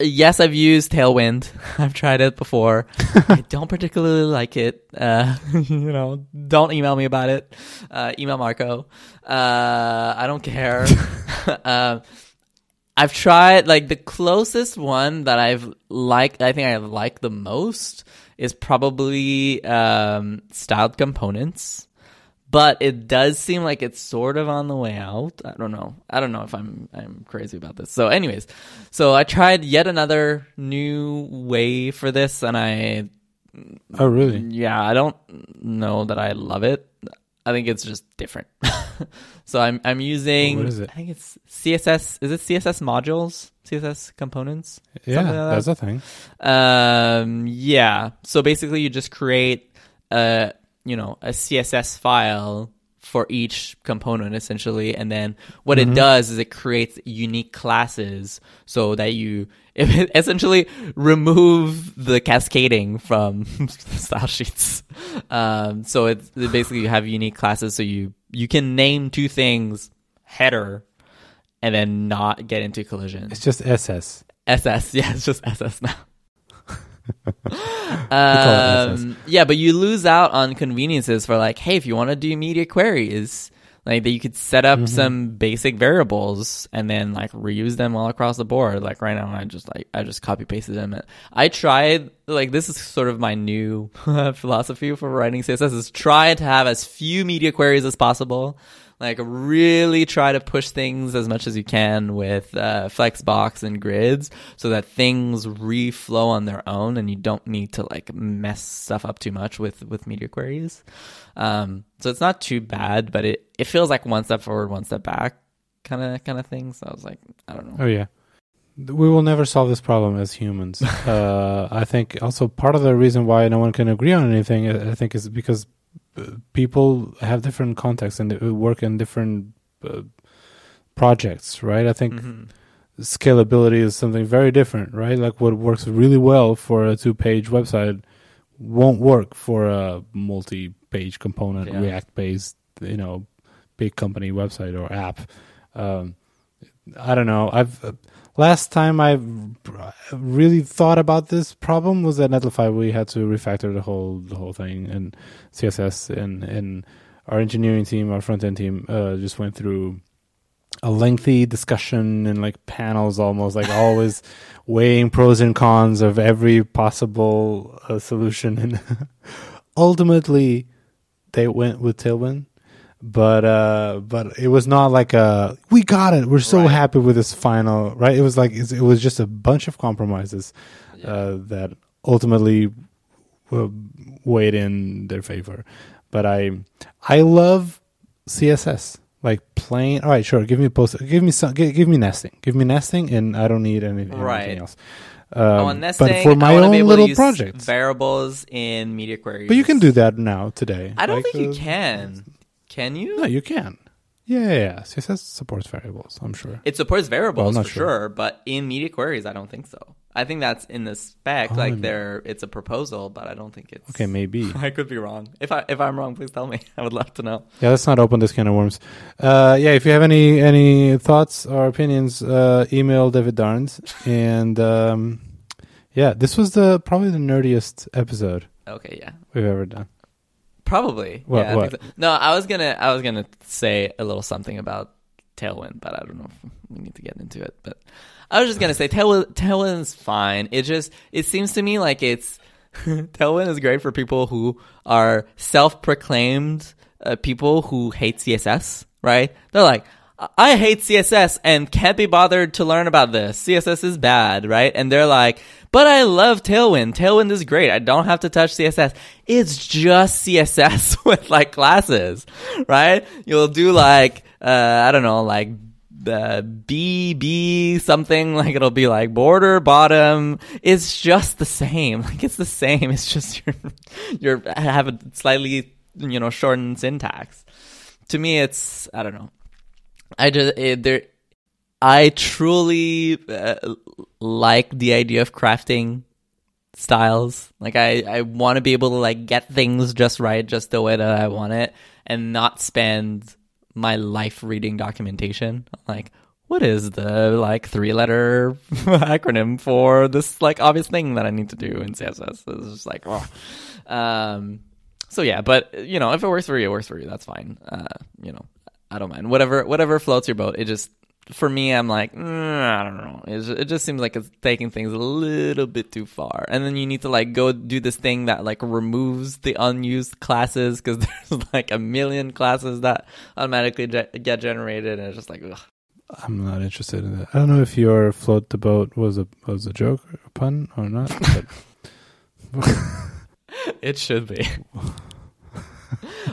yes, I've used Tailwind. <laughs> I've tried it before. <laughs> I don't particularly like it. Uh, <laughs> you know, don't email me about it. Uh, email Marco. Uh, I don't care. um, I've tried like the closest one that I've liked. I think I like the most is probably um, styled components, but it does seem like it's sort of on the way out. I don't know. I don't know if I'm I'm crazy about this. So, anyways, so I tried yet another new way for this, and I Oh, really? yeah, I don't know that I love it. I think it's just different. <laughs> so I'm I'm using What is it? I think it's CSS. Is it CSS modules? CSS components? Yeah, like that's a thing. Um, yeah. So basically, you just create a you know a CSS file for each component essentially, and then what Mm-hmm. it does is it creates unique classes so that you <laughs> essentially remove the cascading from <laughs> style sheets. Um, so it's it basically you have unique classes, so you you can name two things header and then not get into collision. It's just SS. SS. <laughs> Yeah, it's just SS now. <laughs> Um, yeah, but you lose out on conveniences for like, hey, if you want to do media queries, like that you could set up Mm-hmm. some basic variables and then like reuse them all across the board. Like right now, I just like I just copy pasted them. I tried like this is sort of my new <laughs> philosophy for writing CSS is try to have as few media queries as possible. Like really try to push things as much as you can with uh, Flexbox and grids, so that things reflow on their own, and you don't need to like mess stuff up too much with with media queries. Um, so it's not too bad, but it it feels like one step forward, one step back, kind of kind of thing. So I was like, I don't know. Oh yeah. We will never solve this problem as humans. <laughs> uh, I think also part of the reason why no one can agree on anything, I think, is because people have different contexts and they work in different uh, projects, right? I think Mhm. scalability is something very different, right? Like what works really well for a two-page website won't work for a multi-page component Yeah. React-based, you know, big company website or app. Um, I don't know. I've uh, last time I really thought about this problem was at Netlify. We had to refactor the whole the whole thing and CSS and and our engineering team, our front end team, uh, just went through a lengthy discussion and like panels almost like always <laughs> weighing pros and cons of every possible uh, solution <laughs> and <laughs> ultimately they went with tailwind but uh but it was not like a we got it. We're so Right. happy with this final right? It was like it was just a bunch of compromises uh that ultimately uh, weighed in their favor. But i i love css like plain all right sure give me post give me some give, give me nesting. Give me nesting and i don't need anything, Right. anything else oh, um, and nesting, but for my own little project, variables in media queries. but you can do that now today. I don't Like, think you uh, can. Can you? no you can yeah, yeah, yeah. css supports variables i'm sure It supports variables Well, for sure. sure, but in media queries, I don't think so. I think that's in the spec, Oh, like there, it's a proposal, but I don't think it's. okay maybe <laughs> I could be wrong. If I if I'm wrong, please tell me. <laughs> I would love to know. Yeah, let's not open this can of worms. Uh, yeah, if you have any any thoughts or opinions, uh, email David Darns. And um, yeah, this was the probably the nerdiest episode Okay, yeah, we've ever done. Probably. What- yeah, I what? so. No, I was gonna I was gonna say a little something about Tailwind, but I don't know if we need to get into it. But I was just gonna say Tailwind Tailwind's fine. It just it seems to me like it's <laughs> Tailwind is great for people who are self-proclaimed uh, people who hate CSS, right? They're like, I hate CSS and can't be bothered to learn about this. CSS is bad, right? And they're like, but I love Tailwind. Tailwind is great. I don't have to touch CSS. It's just CSS <laughs> with like classes, right? You'll do like, uh, I don't know, like the BB something like it'll be like border bottom. It's just the same. <laughs> Like it's the same. It's just <laughs> you're have a slightly you know shortened syntax. To me, it's I don't know. I just it, there. I truly uh, like the idea of crafting styles. Like I, I want to be able to like get things just right, just the way that I want it, and not spend my life reading documentation. Like, what is the like three letter <laughs> acronym for this like obvious thing that I need to do in CSS? It's just like, oh. Um, so yeah, but you know, if it works for you, it works for you. That's fine. Uh, you know, I don't mind. Whatever, whatever floats your boat. It just for me, I'm like, mm, I don't know. It just, it just seems like it's taking things a little bit too far. And then you need to like go do this thing that like removes the unused classes because <laughs> there's like a million classes that automatically ge- get generated, and it's just like, ugh. I'm not interested in that. I don't know if your float the boat was a was a joke, a pun, or not. But <laughs> <laughs> it should be.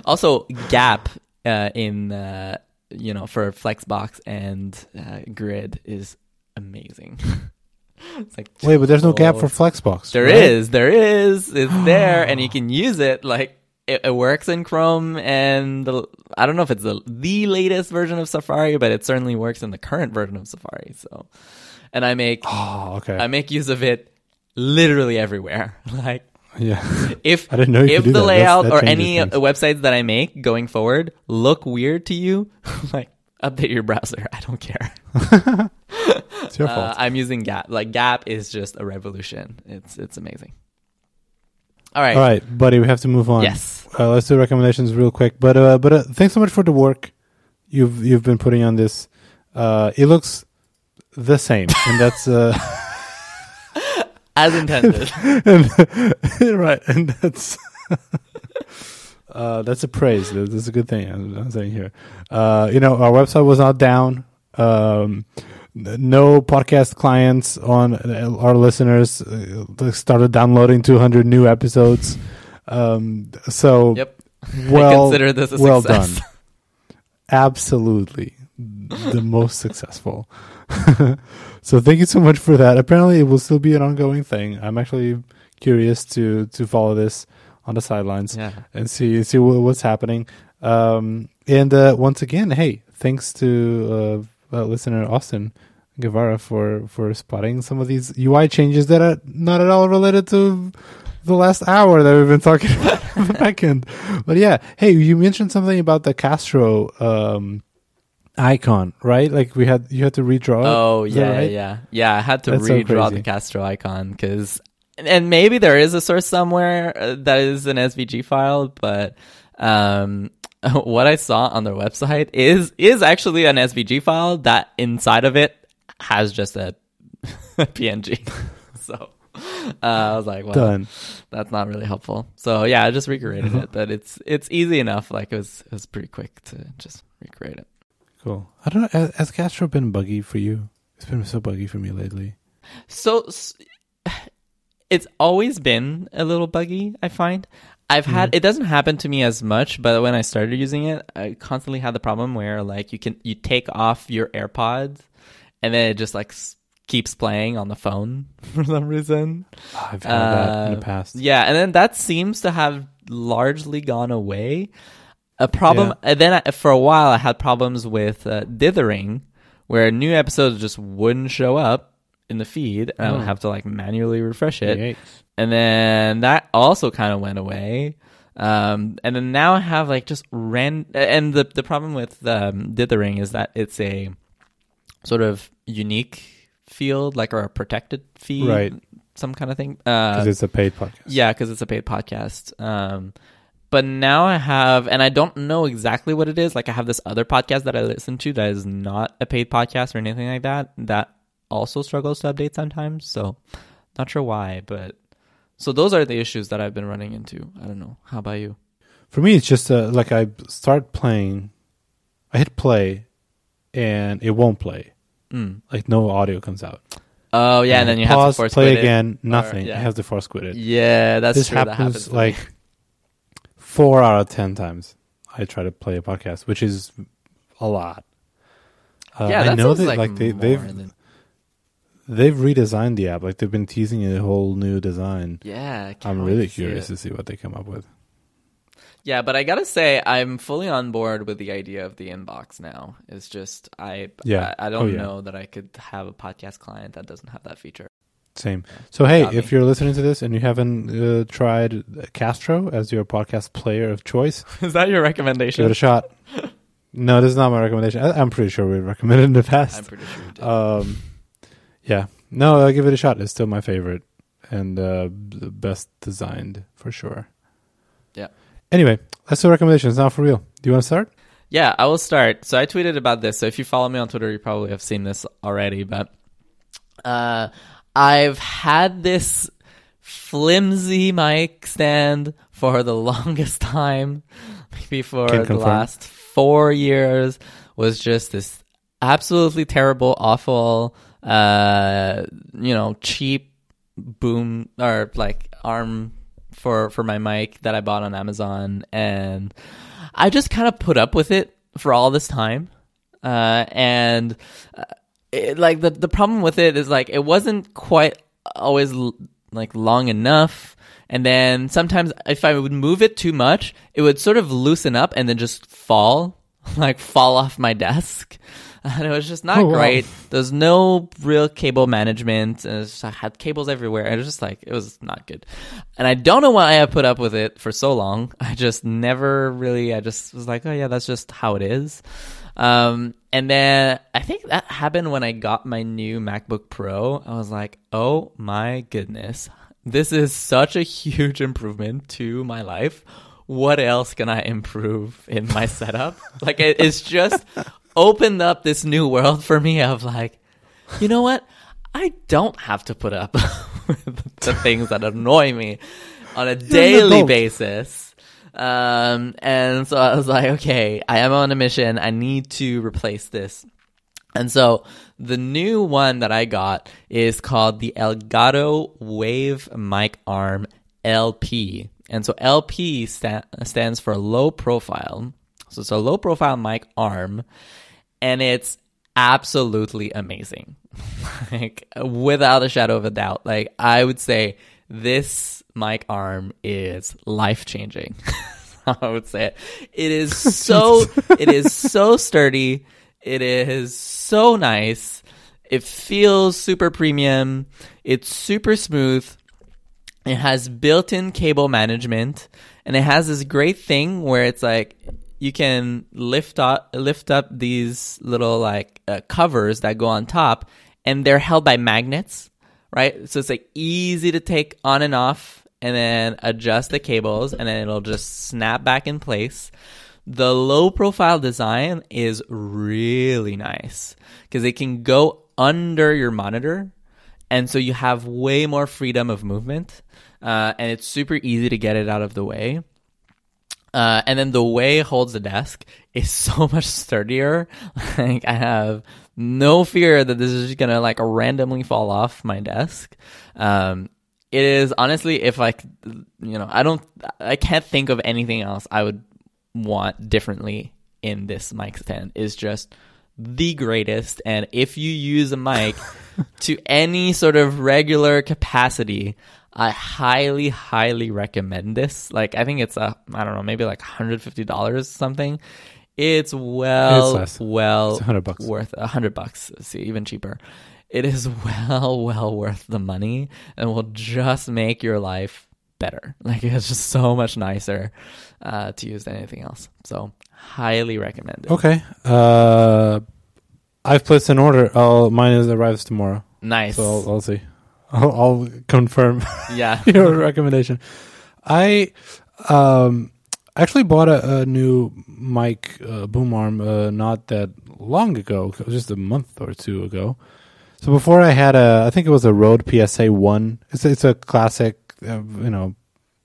also, Gap uh, in uh, you know for Flexbox and uh, Grid is amazing. <laughs> it's like wait, but there's no gap for Flexbox. There right? is, there is, it's there, and you <gasps> can use it. Like it, it works in Chrome, and the, I don't know if it's the the latest version of Safari, but it certainly works in the current version of Safari. So, and I make <gasps> Oh, okay. I make use of it literally everywhere. <laughs> Like yeah. <laughs> if I didn't know you if the that. Layout that or any uh, things. websites that I make going forward look weird to you, <laughs> like update your browser. <laughs> I don't care. It's your Uh, fault. I'm using Gap. Like Gap is just a revolution. It's it's amazing. All right. All right, buddy, we have to move on. Yes. Uh, let's do recommendations real quick. But uh, but uh, thanks so much for the work you've you've been putting on this. Uh, it looks the same, and that's uh, As intended. <laughs> and, right, and that's <laughs> uh, that's a praise. That's a good thing. I'm, I'm saying here. Uh, you know, our website was not down. Um, no podcast clients on uh, our listeners uh, started downloading 200 new episodes. Um, so yep. <laughs> well, consider this a well success. done. Absolutely, the most successful. <laughs> so thank you so much for that. Apparently, it will still be an ongoing thing. I'm actually curious to to follow this on the sidelines Yeah. and see see what, what's happening. Um, and uh, once again, hey, thanks to uh, uh, listener Austin Guevara for for spotting some of these UI changes that are not at all related to the last hour that we've been talking <laughs> about in the back end. But yeah, hey, you mentioned something about the Castro um, icon, right? Like we had you had to redraw. it. Oh yeah, right? yeah, yeah. I had to That's redraw crazy. the Castro icon because, and maybe there is a source somewhere uh, that is an SVG file, but um, <laughs> what I saw on their website is is actually an SVG file that inside of it has just a, <laughs> PNG. <laughs> so uh, I was like, well, Done. that's not really helpful. So yeah, I just recreated it, but it's it's easy enough. Like it was it was pretty quick to just recreate it. Cool. I don't know. Has, has Castro been buggy for you? It's been so buggy for me lately. So s- it's always been a little buggy, I find. I've had it doesn't happen to me as much, but when I started using it, I constantly had the problem where like you can you take off your AirPods and then it just like s- keeps playing on the phone <laughs> for some reason. I've had that in Uh, the past. Yeah, and then that seems to have largely gone away. A problem, Yeah. and then I, for a while I had problems with uh, dithering, where new episodes just wouldn't show up in the feed, and I Oh. would have to like manually refresh it. Yikes. And then that also kind of went away. Um, and then now I have like just ran, and the the problem with um, dithering is that it's a sort of unique field, like or a protected feed, Right. Some kind of thing. Uh, Because it's a paid podcast. yeah, because it's a paid podcast. Um, but now I have, and I don't know exactly what it is. Like I have this other podcast that I listen to that is not a paid podcast or anything like that. That also struggles to update sometimes. So not sure why, but so those are the issues that I've been running into. I don't know. How about you? For me, it's just uh, like I start playing, I hit play, and it won't play. Mm. Like no audio comes out. Oh yeah, and then you have pause, to force play quit it. again, nothing. yeah. It has to force quit it. Yeah, that's this true. that happens happens like. Four out of ten times I try to play a podcast, which is a lot. Uh, yeah, I know that like, like they they've than- they've redesigned the app. Like they've been teasing a whole new design. yeah. I'm really to curious to see what they come up with. Yeah, but I gotta say, I'm fully on board with the idea of the inbox now. It's just I Yeah. I, I Oh, don't yeah. know that I could have a podcast client that doesn't have that feature. Same. So hey, if you're listening to this and you haven't uh, tried Castro as your podcast player of choice, <laughs> Is that your recommendation? give it a shot. <laughs> No, this is not my recommendation. I, I'm pretty sure we recommended it in the past. I'm pretty sure. You did. Um, yeah, no, I'll give it a shot. It's still my favorite and uh, the best designed for sure. Yeah. Anyway, let's do recommendations now for real. Do you want to start? Yeah, I will start. So I tweeted about this. So if you follow me on Twitter, you probably have seen this already. But uh, I've had this flimsy mic stand for the <laughs> longest time. Maybe for Can the confirm. last four years was just this absolutely terrible, awful, uh, you know, cheap boom or like arm for for my mic that I bought on Amazon, and I just kind of put up with it for all this time, uh, and uh, it, like the the problem with it is like it wasn't quite always l- like long enough. And then sometimes if I would move it too much, it would sort of loosen up and then just fall, <laughs> like fall off my desk. <laughs> And it was just not Oh, wow. great. There's no real cable management. And just, I had cables everywhere. And it was just like, it was not good. And I don't know why I put up with it for so long. <laughs> I just never really, I just was like, oh yeah, that's just how it is. Um, and then I think that happened when I got my new MacBook Pro. I was like, oh my goodness, this is such a huge improvement to my life. What else can I improve in my setup? <laughs> like, it, it's just opened up this new world for me of like, you know what? I don't have to put up <laughs> with the things that annoy me on a an daily basis. Um, and so I was like, okay, I am on a mission. I need to replace this. And so the new one that I got is called the Elgato Wave Mic Arm LP. And so LP sta- stands for low profile. So it's a low profile mic arm and it's absolutely amazing. <laughs> like without a shadow of a doubt. Like I would say this mic arm is life changing. <laughs> I would say it. It is <laughs> so it is so sturdy. It is so nice. It feels super premium. It's super smooth. It has built-in cable management, and it has this great thing where it's like you can lift up lift up these little like uh, covers that go on top, and they're held by magnets, right? So it's like easy to take on and off, and then adjust the cables, and then it'll just snap back in place. The low profile design is really nice because it can go under your monitor and so you have way more freedom of movement uh, and it's super easy to get it out of the way uh, and then the way it holds the desk is <laughs> so much sturdier like i have no fear that this is just gonna like randomly fall off my desk. Um, it is honestly if i you know i don't i can't think of anything else i would want differently in this mic stand. Is just the greatest. And if you use a mic <laughs> to any sort of regular capacity i highly highly recommend this. Like i think it's a i don't know maybe like $150 something it's well It's well It's 100 bucks. worth a hundred bucks see even cheaper it is <laughs> well well worth the money and will just make your life better <laughs> like it's just so much nicer uh, to use than anything else so highly recommend it Okay. Uh, I've placed an order. I'll, mine is arrives tomorrow, nice so I'll, I'll see. I'll, I'll confirm yeah <laughs> your recommendation. I um actually bought a, a new mic uh, boom arm uh, not that long ago, just a month or two ago. So before I had a, I think it was a Rode PSA one. It's it's a classic, uh, you know,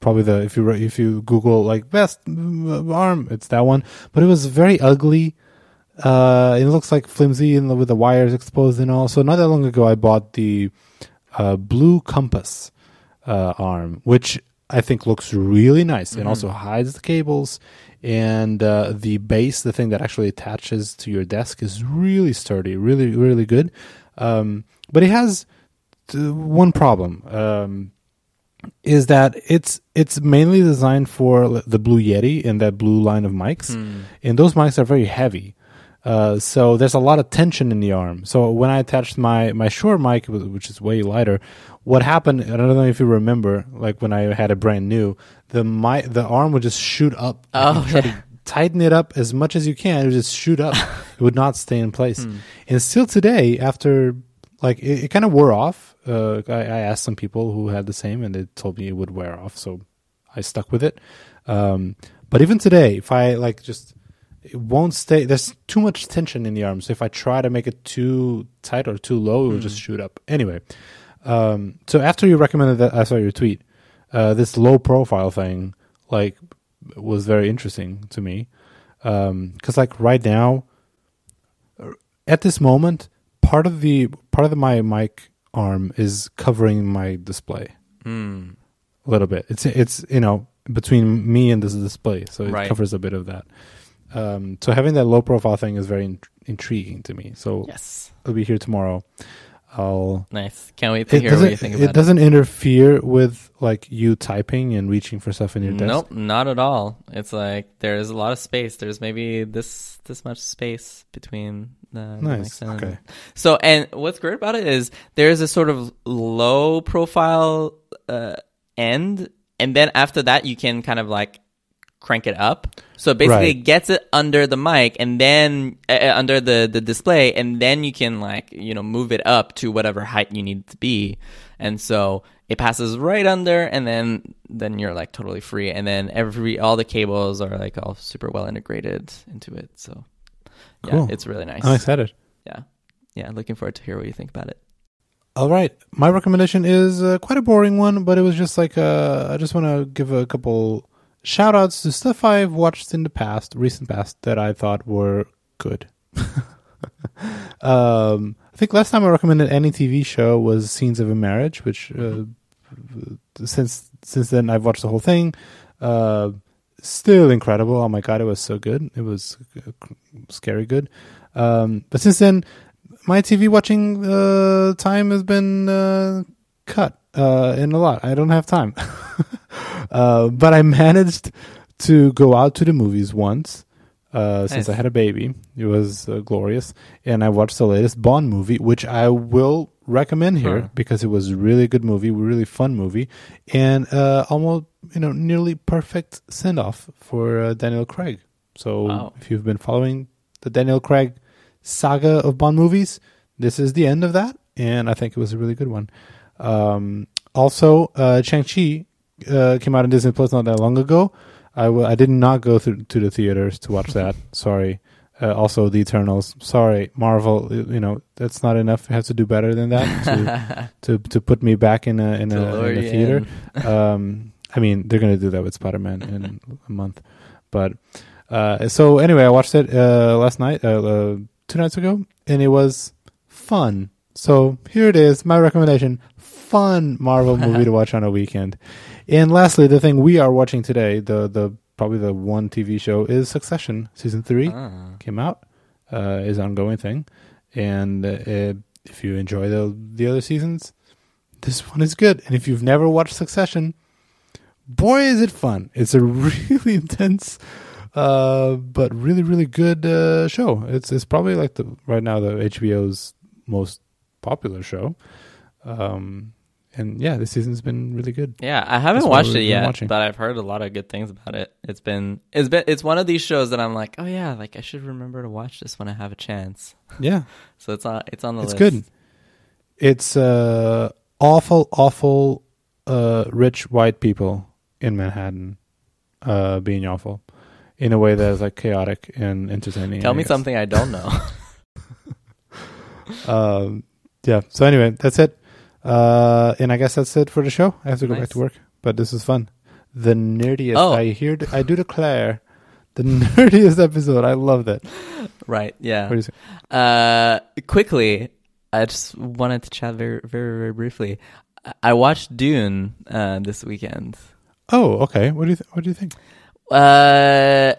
probably the if you if you Google like best arm, it's that one. But it was very ugly. Uh, it looks like flimsy and with the wires exposed and all. So not that long ago, I bought the uh, Blue Compass uh, arm, which I think looks really nice and Mm-hmm. also hides the cables. And uh, the base, the thing that actually attaches to your desk, is really sturdy, really, really good. Um, but it has one problem. Um, is that it's it's mainly designed for the Blue Yeti and that blue line of mics, Hmm. and those mics are very heavy. Uh, so there's a lot of tension in the arm. So when I attached my my Shure mic, which is way lighter, what happened? I don't know if you remember, like when I had it brand new, the my the arm would just shoot up. <laughs> Oh, try to yeah. tighten it up as much as you can. It would just shoot up. <laughs> it would not stay in place. Hmm. And still today, after like it, it kind of wore off. Uh, I, I asked some people who had the same, and they told me it would wear off. So I stuck with it. Um, but even today, if I like just it won't stay. There's too much tension in the arm. So if I try to make it too tight or too low, it will just shoot up. Anyway, um, so after you recommended that, I saw your tweet. Uh, this low profile thing, like, was very interesting to me. Because like right now, uh, at this moment, part of the part of the, my mic arm is covering my display Hmm. a little bit. It's it's you know between me and this display, so it Right. covers a bit of that. Um, so having that low profile thing is very in- intriguing to me. So Yes. I'll be here tomorrow. I'll. Nice. Can't wait to It hear what you think It about it. doesn't interfere with like you typing and reaching for stuff in your desk. Nope, not at all. It's like there's a lot of space. There's maybe this this much space between the the Nice. mics and- Okay. So, and what's great about it is there's a sort of low profile uh, end, and then after that you can kind of like crank it up. So basically, Right. it gets it under the mic and then uh, uh, under the the display, and then you can like you know move it up to whatever height you need to be, and so it passes right under, and then then you're like totally free, and then every all the cables are like all super well integrated into it. So yeah, Cool. it's really nice. I'm excited. Yeah. Yeah. Looking forward to hear what you think about it. All right, my recommendation is uh, quite a boring one, but it was just like uh, I just want to give a couple shout outs to stuff I've watched in the past, recent past, that I thought were good. <laughs> um, I think last time I recommended any TV show was Scenes of a Marriage, which uh, since since then I've watched the whole thing. Uh, still incredible. Oh my god, it was so good. It was uh, scary good. Um, but since then, my TV watching uh, time has been uh, cut uh, in a lot. I don't have time. <laughs> uh, but I managed to go out to the movies once uh, since I had a baby. It was uh, glorious. And I watched the latest Bond movie, which I will recommend here Huh. because it was a really good movie, really fun movie, and uh, almost you know nearly perfect send off for uh, Daniel Craig. So Wow. if you've been following the Daniel Craig saga of Bond movies, this is the end of that, and I think it was a really good one. Um, also, uh, Shang Chi uh, came out in Disney Plus not that long ago. I w- I did not go through to the theaters to watch that. <laughs> Sorry. Uh, also, the Eternals. Sorry, Marvel. You you know that's not enough. It has to do better than that to <laughs> to, to put me back in a in a, in a theater um, I mean, they're gonna do that with Spider Man in a month, but uh, so anyway, I watched it uh, last night, uh, uh, two nights ago, and it was fun. So here it is, my recommendation: fun Marvel <laughs> movie to watch on a weekend. And lastly, the thing we are watching today, the the probably the one TV show is Succession season three Ah. came out, uh, is an ongoing thing, and uh, if you enjoy the the other seasons, this one is good. And if you've never watched Succession, boy, is it fun! It's a <laughs> really intense, uh, but really really good uh, show. It's it's probably like the right now the HBO's most popular show. Um, and yeah, this season's been really good. Yeah, I haven't That's watched it yet, watching. but I've heard a lot of good things about it. It's been it's been it's one of these shows that I'm like, oh yeah, like I should remember to watch this when I have a chance. <laughs> Yeah, So it's on it's on the it's list. good. It's uh, awful, awful, uh, rich white people in Manhattan uh, being awful in a way that is like chaotic and entertaining. Tell me something I don't know. <laughs> Um, yeah. So anyway, that's it. Uh, and I guess that's it for the show. I have to go back to work, but this is fun. The nerdiest. Oh. I hear. I do declare, the <laughs> nerdiest episode. I love that. right? Yeah. What do you say? Uh, quickly, I just wanted to chat very, very, very briefly. I- I watched Dune uh, this weekend. Oh, okay. What do you th- What do you think? Uh,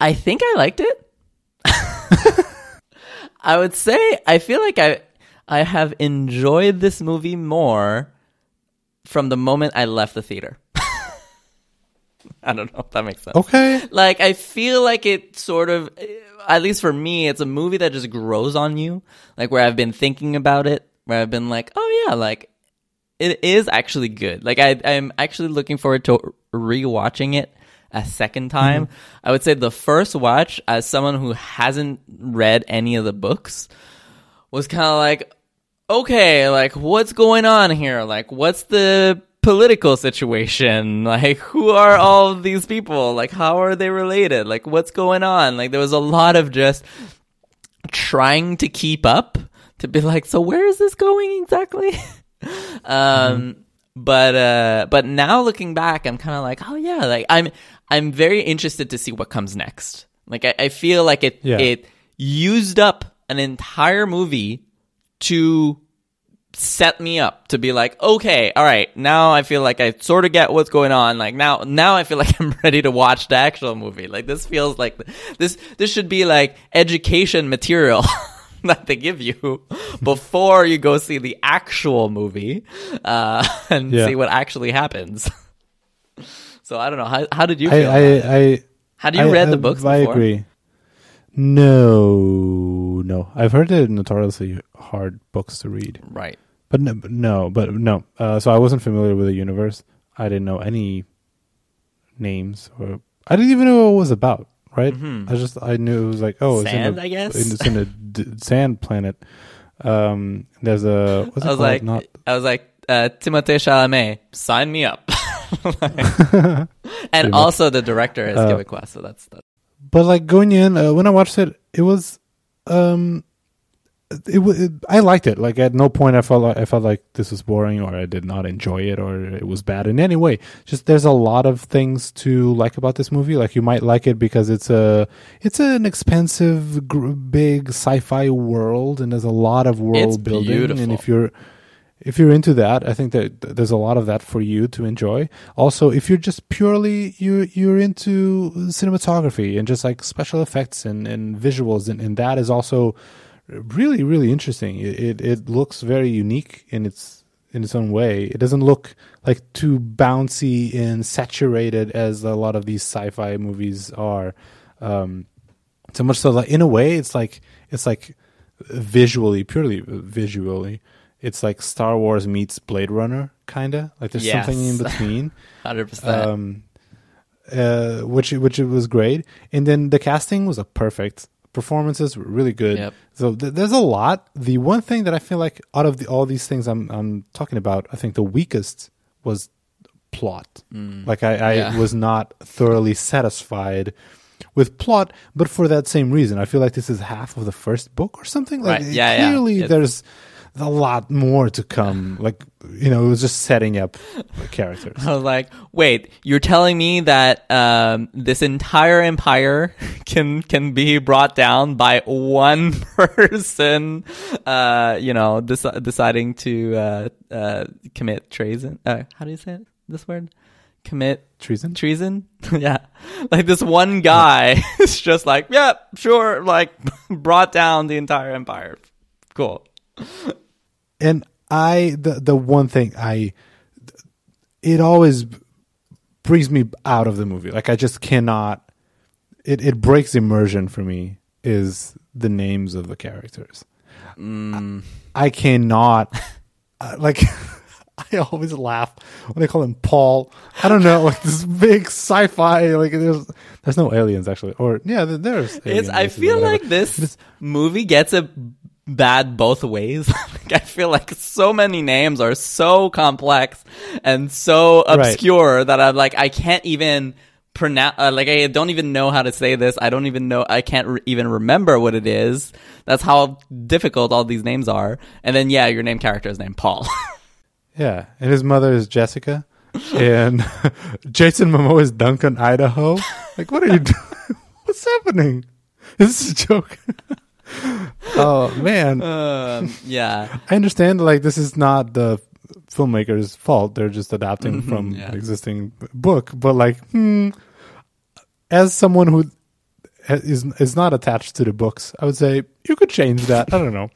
I think I liked it. <laughs> I would say I feel like I I have enjoyed this movie more from the moment I left the theater. <laughs> I don't know if that makes sense. Okay. Like I feel like it sort of at least for me it's a movie that just grows on you. Like where I've been thinking about it, where I've been like, "Oh yeah, like it is actually good." Like I I'm actually looking forward to rewatching it a second mm-hmm. time. I would say the first watch as someone who hasn't read any of the books was kind of like okay, like what's going on here? Like what's the political situation? <laughs> Like who are all these people? Like how are they related? Like what's going on? Like there was a lot of just trying to keep up to be like, so where is this going exactly? <laughs> um but uh but now looking back I'm kind of like, oh yeah, like I'm I'm very interested to see what comes next. Like I, I feel like it Yeah. it used up an entire movie to set me up to be like, okay, all right, now I feel like I sort of get what's going on. Like now, now I feel <laughs> like I'm ready to watch the actual movie. Like this feels like this, this should be like education material <laughs> that they give you <laughs> before you go see the actual movie, uh, and Yeah. see what actually happens. so I don't know. How, how did you I feel? I? I Had you I- read I- the books I before? agree. No, no. I've heard they're notoriously hard books to read, Right. but no, but no, but no. Uh, so I wasn't familiar with the universe. I didn't know any names, or I didn't even know what it was about. Right? I just I knew it was like oh, Mm-hmm. Sand, it's in a, I guess? it's in a <laughs> d- sand planet. Um, there's a <laughs> what's it I was called? like, Not I was like, uh, Timothée Chalamet, sign me up. <laughs> and much. also the director is Uh, Quebecois, so that's that. but like going in uh, when I watched it, it was um, it, it I liked it. Like at no point I felt like I felt like this was boring or I did not enjoy it or it was bad in any way. Just there's a lot of things to like about this movie. Like you might like it because it's a it's an expensive gr- big sci-fi world and there's a lot of world It's building. And if you're if you're into that, I think that there's a lot of that for you to enjoy. Also, if you're just purely you you're into cinematography and just like special effects and, and visuals, and, and that is also really really interesting. It, it it looks very unique in its in its own way. It doesn't look like too bouncy and saturated as a lot of these sci-fi movies are. Um, so much so that in a way, it's like it's like visually, purely visually, it's like Star Wars meets Blade Runner, kind of like there's something in <laughs> between, 100%. um, uh, which which it was great. And then the casting was a perfect. Performances were really good. Yep. So th- there's a lot. The one thing that I feel like out of the, all these things I'm I'm talking about, I think the weakest was plot. Like I, I Yeah. was not thoroughly satisfied with plot, but for that same reason, I feel like this is half of the first book or something. Like Right. Yeah, yeah. clearly, It's- there's a lot more to come. Like you know, it was just setting up the characters. <laughs> I was like, wait, you're telling me that um, this entire empire <laughs> can can be brought down by one <laughs> person, uh, you know, deci- deciding to uh, uh, commit treason? Uh, how do you say it? This word? Commit Treason. treason? yeah, like this one guy is just like, yeah, sure, like brought down the entire empire. Cool. And I the the one thing I it always brings me out of the movie. Like I just cannot. It it breaks immersion for me. Is the names of the characters? Mm, I cannot. <laughs> uh, like <laughs> I always laugh when they call him Paul. I don't know, like <laughs> this big sci-fi. Like there's there's no aliens actually, or yeah, there- there's. It's. I feel like this movie gets it bad both ways. Like, <laughs> I feel like so many names are so complex and so Right. obscure that I'm like I can't even pronounce. Uh, like I don't even know how to say this. I don't even know. I can't re- even remember what it is. That's how difficult all these names are. And then yeah, your name character is named Paul. <laughs> Yeah, and his mother is Jessica, and <laughs> Jason Momoa is Duncan, Idaho. Like, what are you doing? What's happening? This is this a joke? <laughs> oh man, um, yeah. I understand. Like, this is not the filmmakers' fault. They're just adapting from yeah. existing book. But like, hmm, as someone who is is not attached to the books, I would say you could change that. I don't know.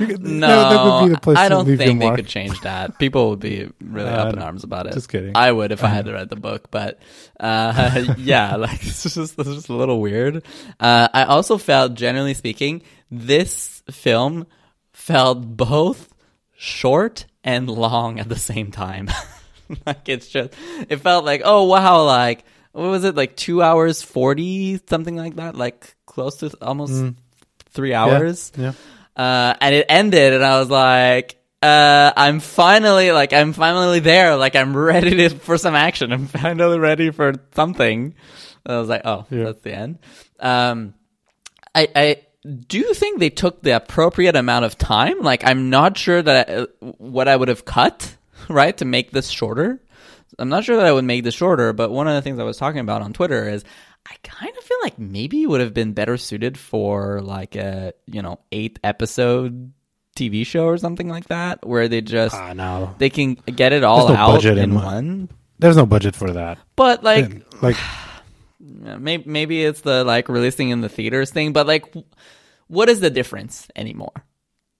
No, that, would be the place I don't think they mark. could change that. People would be really Uh, up in arms about it. Just kidding. I would if I had to read the book, but uh, <laughs> yeah, <laughs> like it's just it's just a little weird. Uh, I also felt, generally speaking, this film felt both short and long at the same time. <laughs> like it's just, it felt like, oh wow, like what was it, like two hours forty, something like that, like close to almost three hours. Mm. Yeah. Uh, and it ended, and I was like, uh, I'm finally like, I'm finally there. Like, I'm ready to, <laughs> for some action. I'm finally ready for something. And I was like, oh, Yeah. that's the end. Um, I, I do think they took the appropriate amount of time. Like, I'm not sure that I, what I would have cut, <laughs> right, to make this shorter. I'm not sure that I would make this shorter, but one of the things I was talking about on Twitter is I kind of feel like maybe it would have been better suited for like a, you know, eight episode TV show or something like that, where they just, Ah, no. they can get it all no out in in one. There's no budget for that. But like, like <sighs> maybe, maybe it's the like releasing in the theaters thing, but like, what is the difference anymore?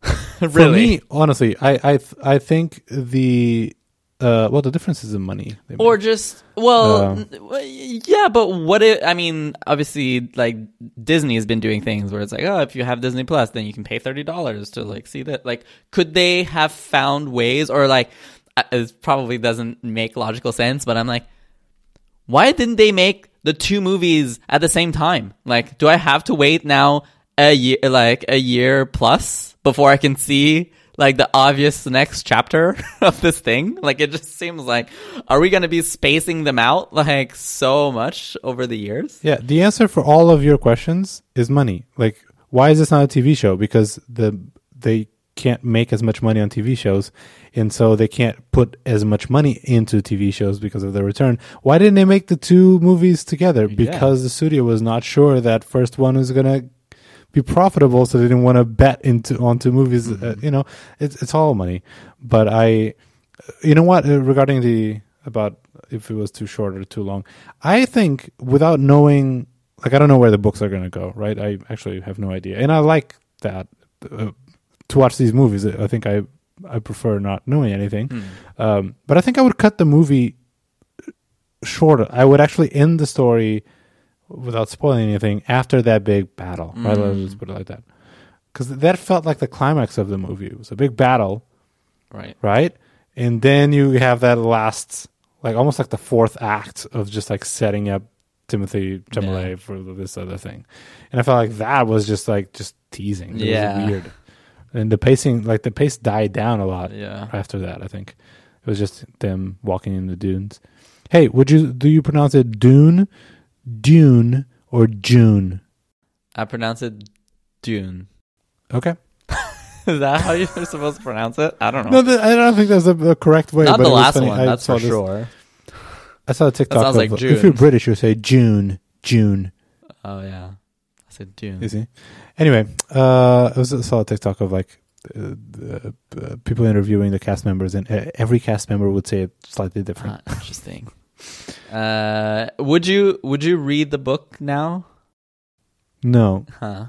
<laughs> really? for me, honestly, I I th- I think the uh well the difference is in money. They or just well well, yeah but what it i mean obviously like disney has been doing things where it's like oh if you have disney plus then you can pay $30 to like see that like could they have found ways or like uh, it probably doesn't make logical sense but i'm like why didn't they make the two movies at the same time like do i have to wait now a year like a year plus before i can see like the obvious next chapter <laughs> of this thing like it just seems like are we going to be spacing them out like so much over the years Yeah, the answer for all of your questions is money. Like, why is this not a TV show? Because the they can't make as much money on TV shows, and so they can't put as much money into TV shows because of the return. Why didn't they make the two movies together? Because the studio was not sure that first one was gonna be profitable, so they didn't want to bet into onto movies. Uh, you know, it's it's all money. But I, you know what? Uh, regarding the about if it was too short or too long, I think without knowing, like I don't know where the books are going to go. Right? I actually have no idea, and I like that uh, to watch these movies. I think I I prefer not knowing anything. Um, but I think I would cut the movie shorter. I would actually end the story without spoiling anything after that big battle. Right? Let's mm-hmm. just put it like that. Because that felt like the climax of the movie. It was a big battle, right right? And then you have that last, like almost like the fourth act of just like setting up Timothée Chalamet Yeah. for this other thing. And I felt like that was just like just teasing. It Yeah. was weird. And the pacing, like the pace died down a lot yeah after that. I think it was just them walking in the dunes. Hey, would you do you pronounce it Dune, Dune, or June? i pronounce it dune Okay. <laughs> is that how you're <laughs> supposed to pronounce it i don't know No, th- I don't think that's the, the correct way. not but the last one I that's for this- sure I saw a TikTok. sounds of, like If you're British, you say June, June. oh yeah i said June. You see. Anyway, uh, I was I saw a TikTok of like uh, uh, uh, people interviewing the cast members, and uh, every cast member would say it slightly different. Ah, interesting. <laughs> Uh, would you would you read the book now? No, Huh.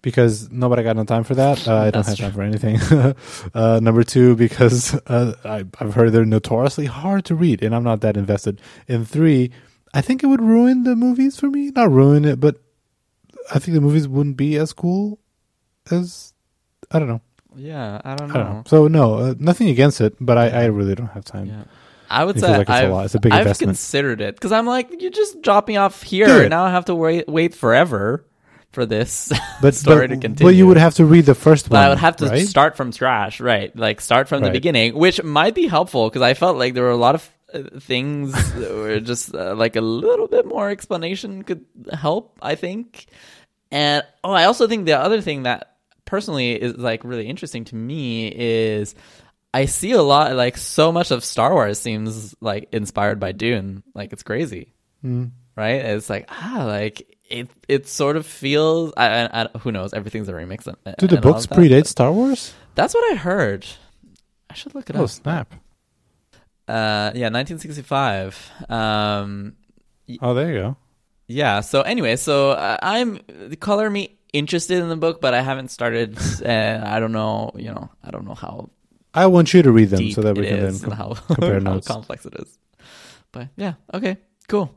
because nobody got no time for that. Uh, I don't have time for anything. <laughs> uh, number two, because uh, I, I've heard they're notoriously hard to read, and I'm not that invested. And three, I think it would ruin the movies for me. Not ruin it, but I think the movies wouldn't be as cool as I don't know. Yeah, I don't I know. don't know. So no, uh, nothing against it, but I, I really don't have time. Yeah. I would It say like it's a I've, lot. It's a big I've investment. considered it because I'm like, you just drop me off here, Do it. and now I have to wait wait forever for this <laughs> But story but, to continue. but you would have to read the first But one. I would have to right? start from scratch, right? Like start from the beginning, which might be helpful because I felt like there were a lot of uh, things that were just uh, like a little bit more explanation could help. I think, and oh, I also think the other thing that personally is like really interesting to me is I see a lot like so much of Star Wars seems like inspired by Dune. Like it's crazy Mm. right? It's like ah, like it. It sort of feels. I, I, I who knows? Everything's a remix. And, Do the and all books that, predate Star Wars? That's what I heard. I should look it Oh up. Oh snap! Uh, yeah, 1965. Um, Oh, there you go. yeah. So anyway, so uh, I'm the color me interested in the book, but I haven't started. <laughs> And I don't know. You know, I don't know how I want you to read them so that we can then com- how, <laughs> compare how notes. complex it is. But yeah, okay, cool.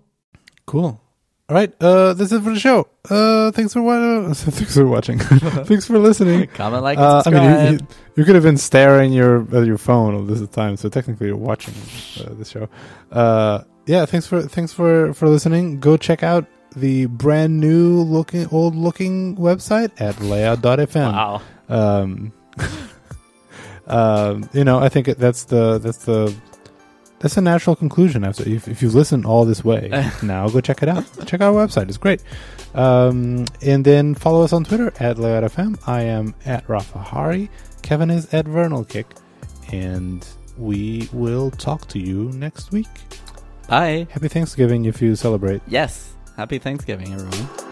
Cool. All right. Uh, that's it for the show. Uh, thanks for wa- <laughs> thanks for watching. <laughs> thanks for listening. Comment, like, Uh, I mean, you, you, you could have been staring your at your phone all this time, so technically you're watching uh, the show. Uh, yeah. Thanks for thanks for for listening. Go check out the brand new looking old looking website at layout.fm. wow. um, um, you know, I think that's the that's the that's a natural conclusion after if, if you've listened all this way. <laughs> now go check it out. Check out our website; it's great. Um, and then follow us on Twitter at LayoutFM. I am at Rafa Hari. Kevin is at Vernal Kick, and we will talk to you next week. Bye. Happy Thanksgiving if you celebrate. Yes. Happy Thanksgiving, everyone.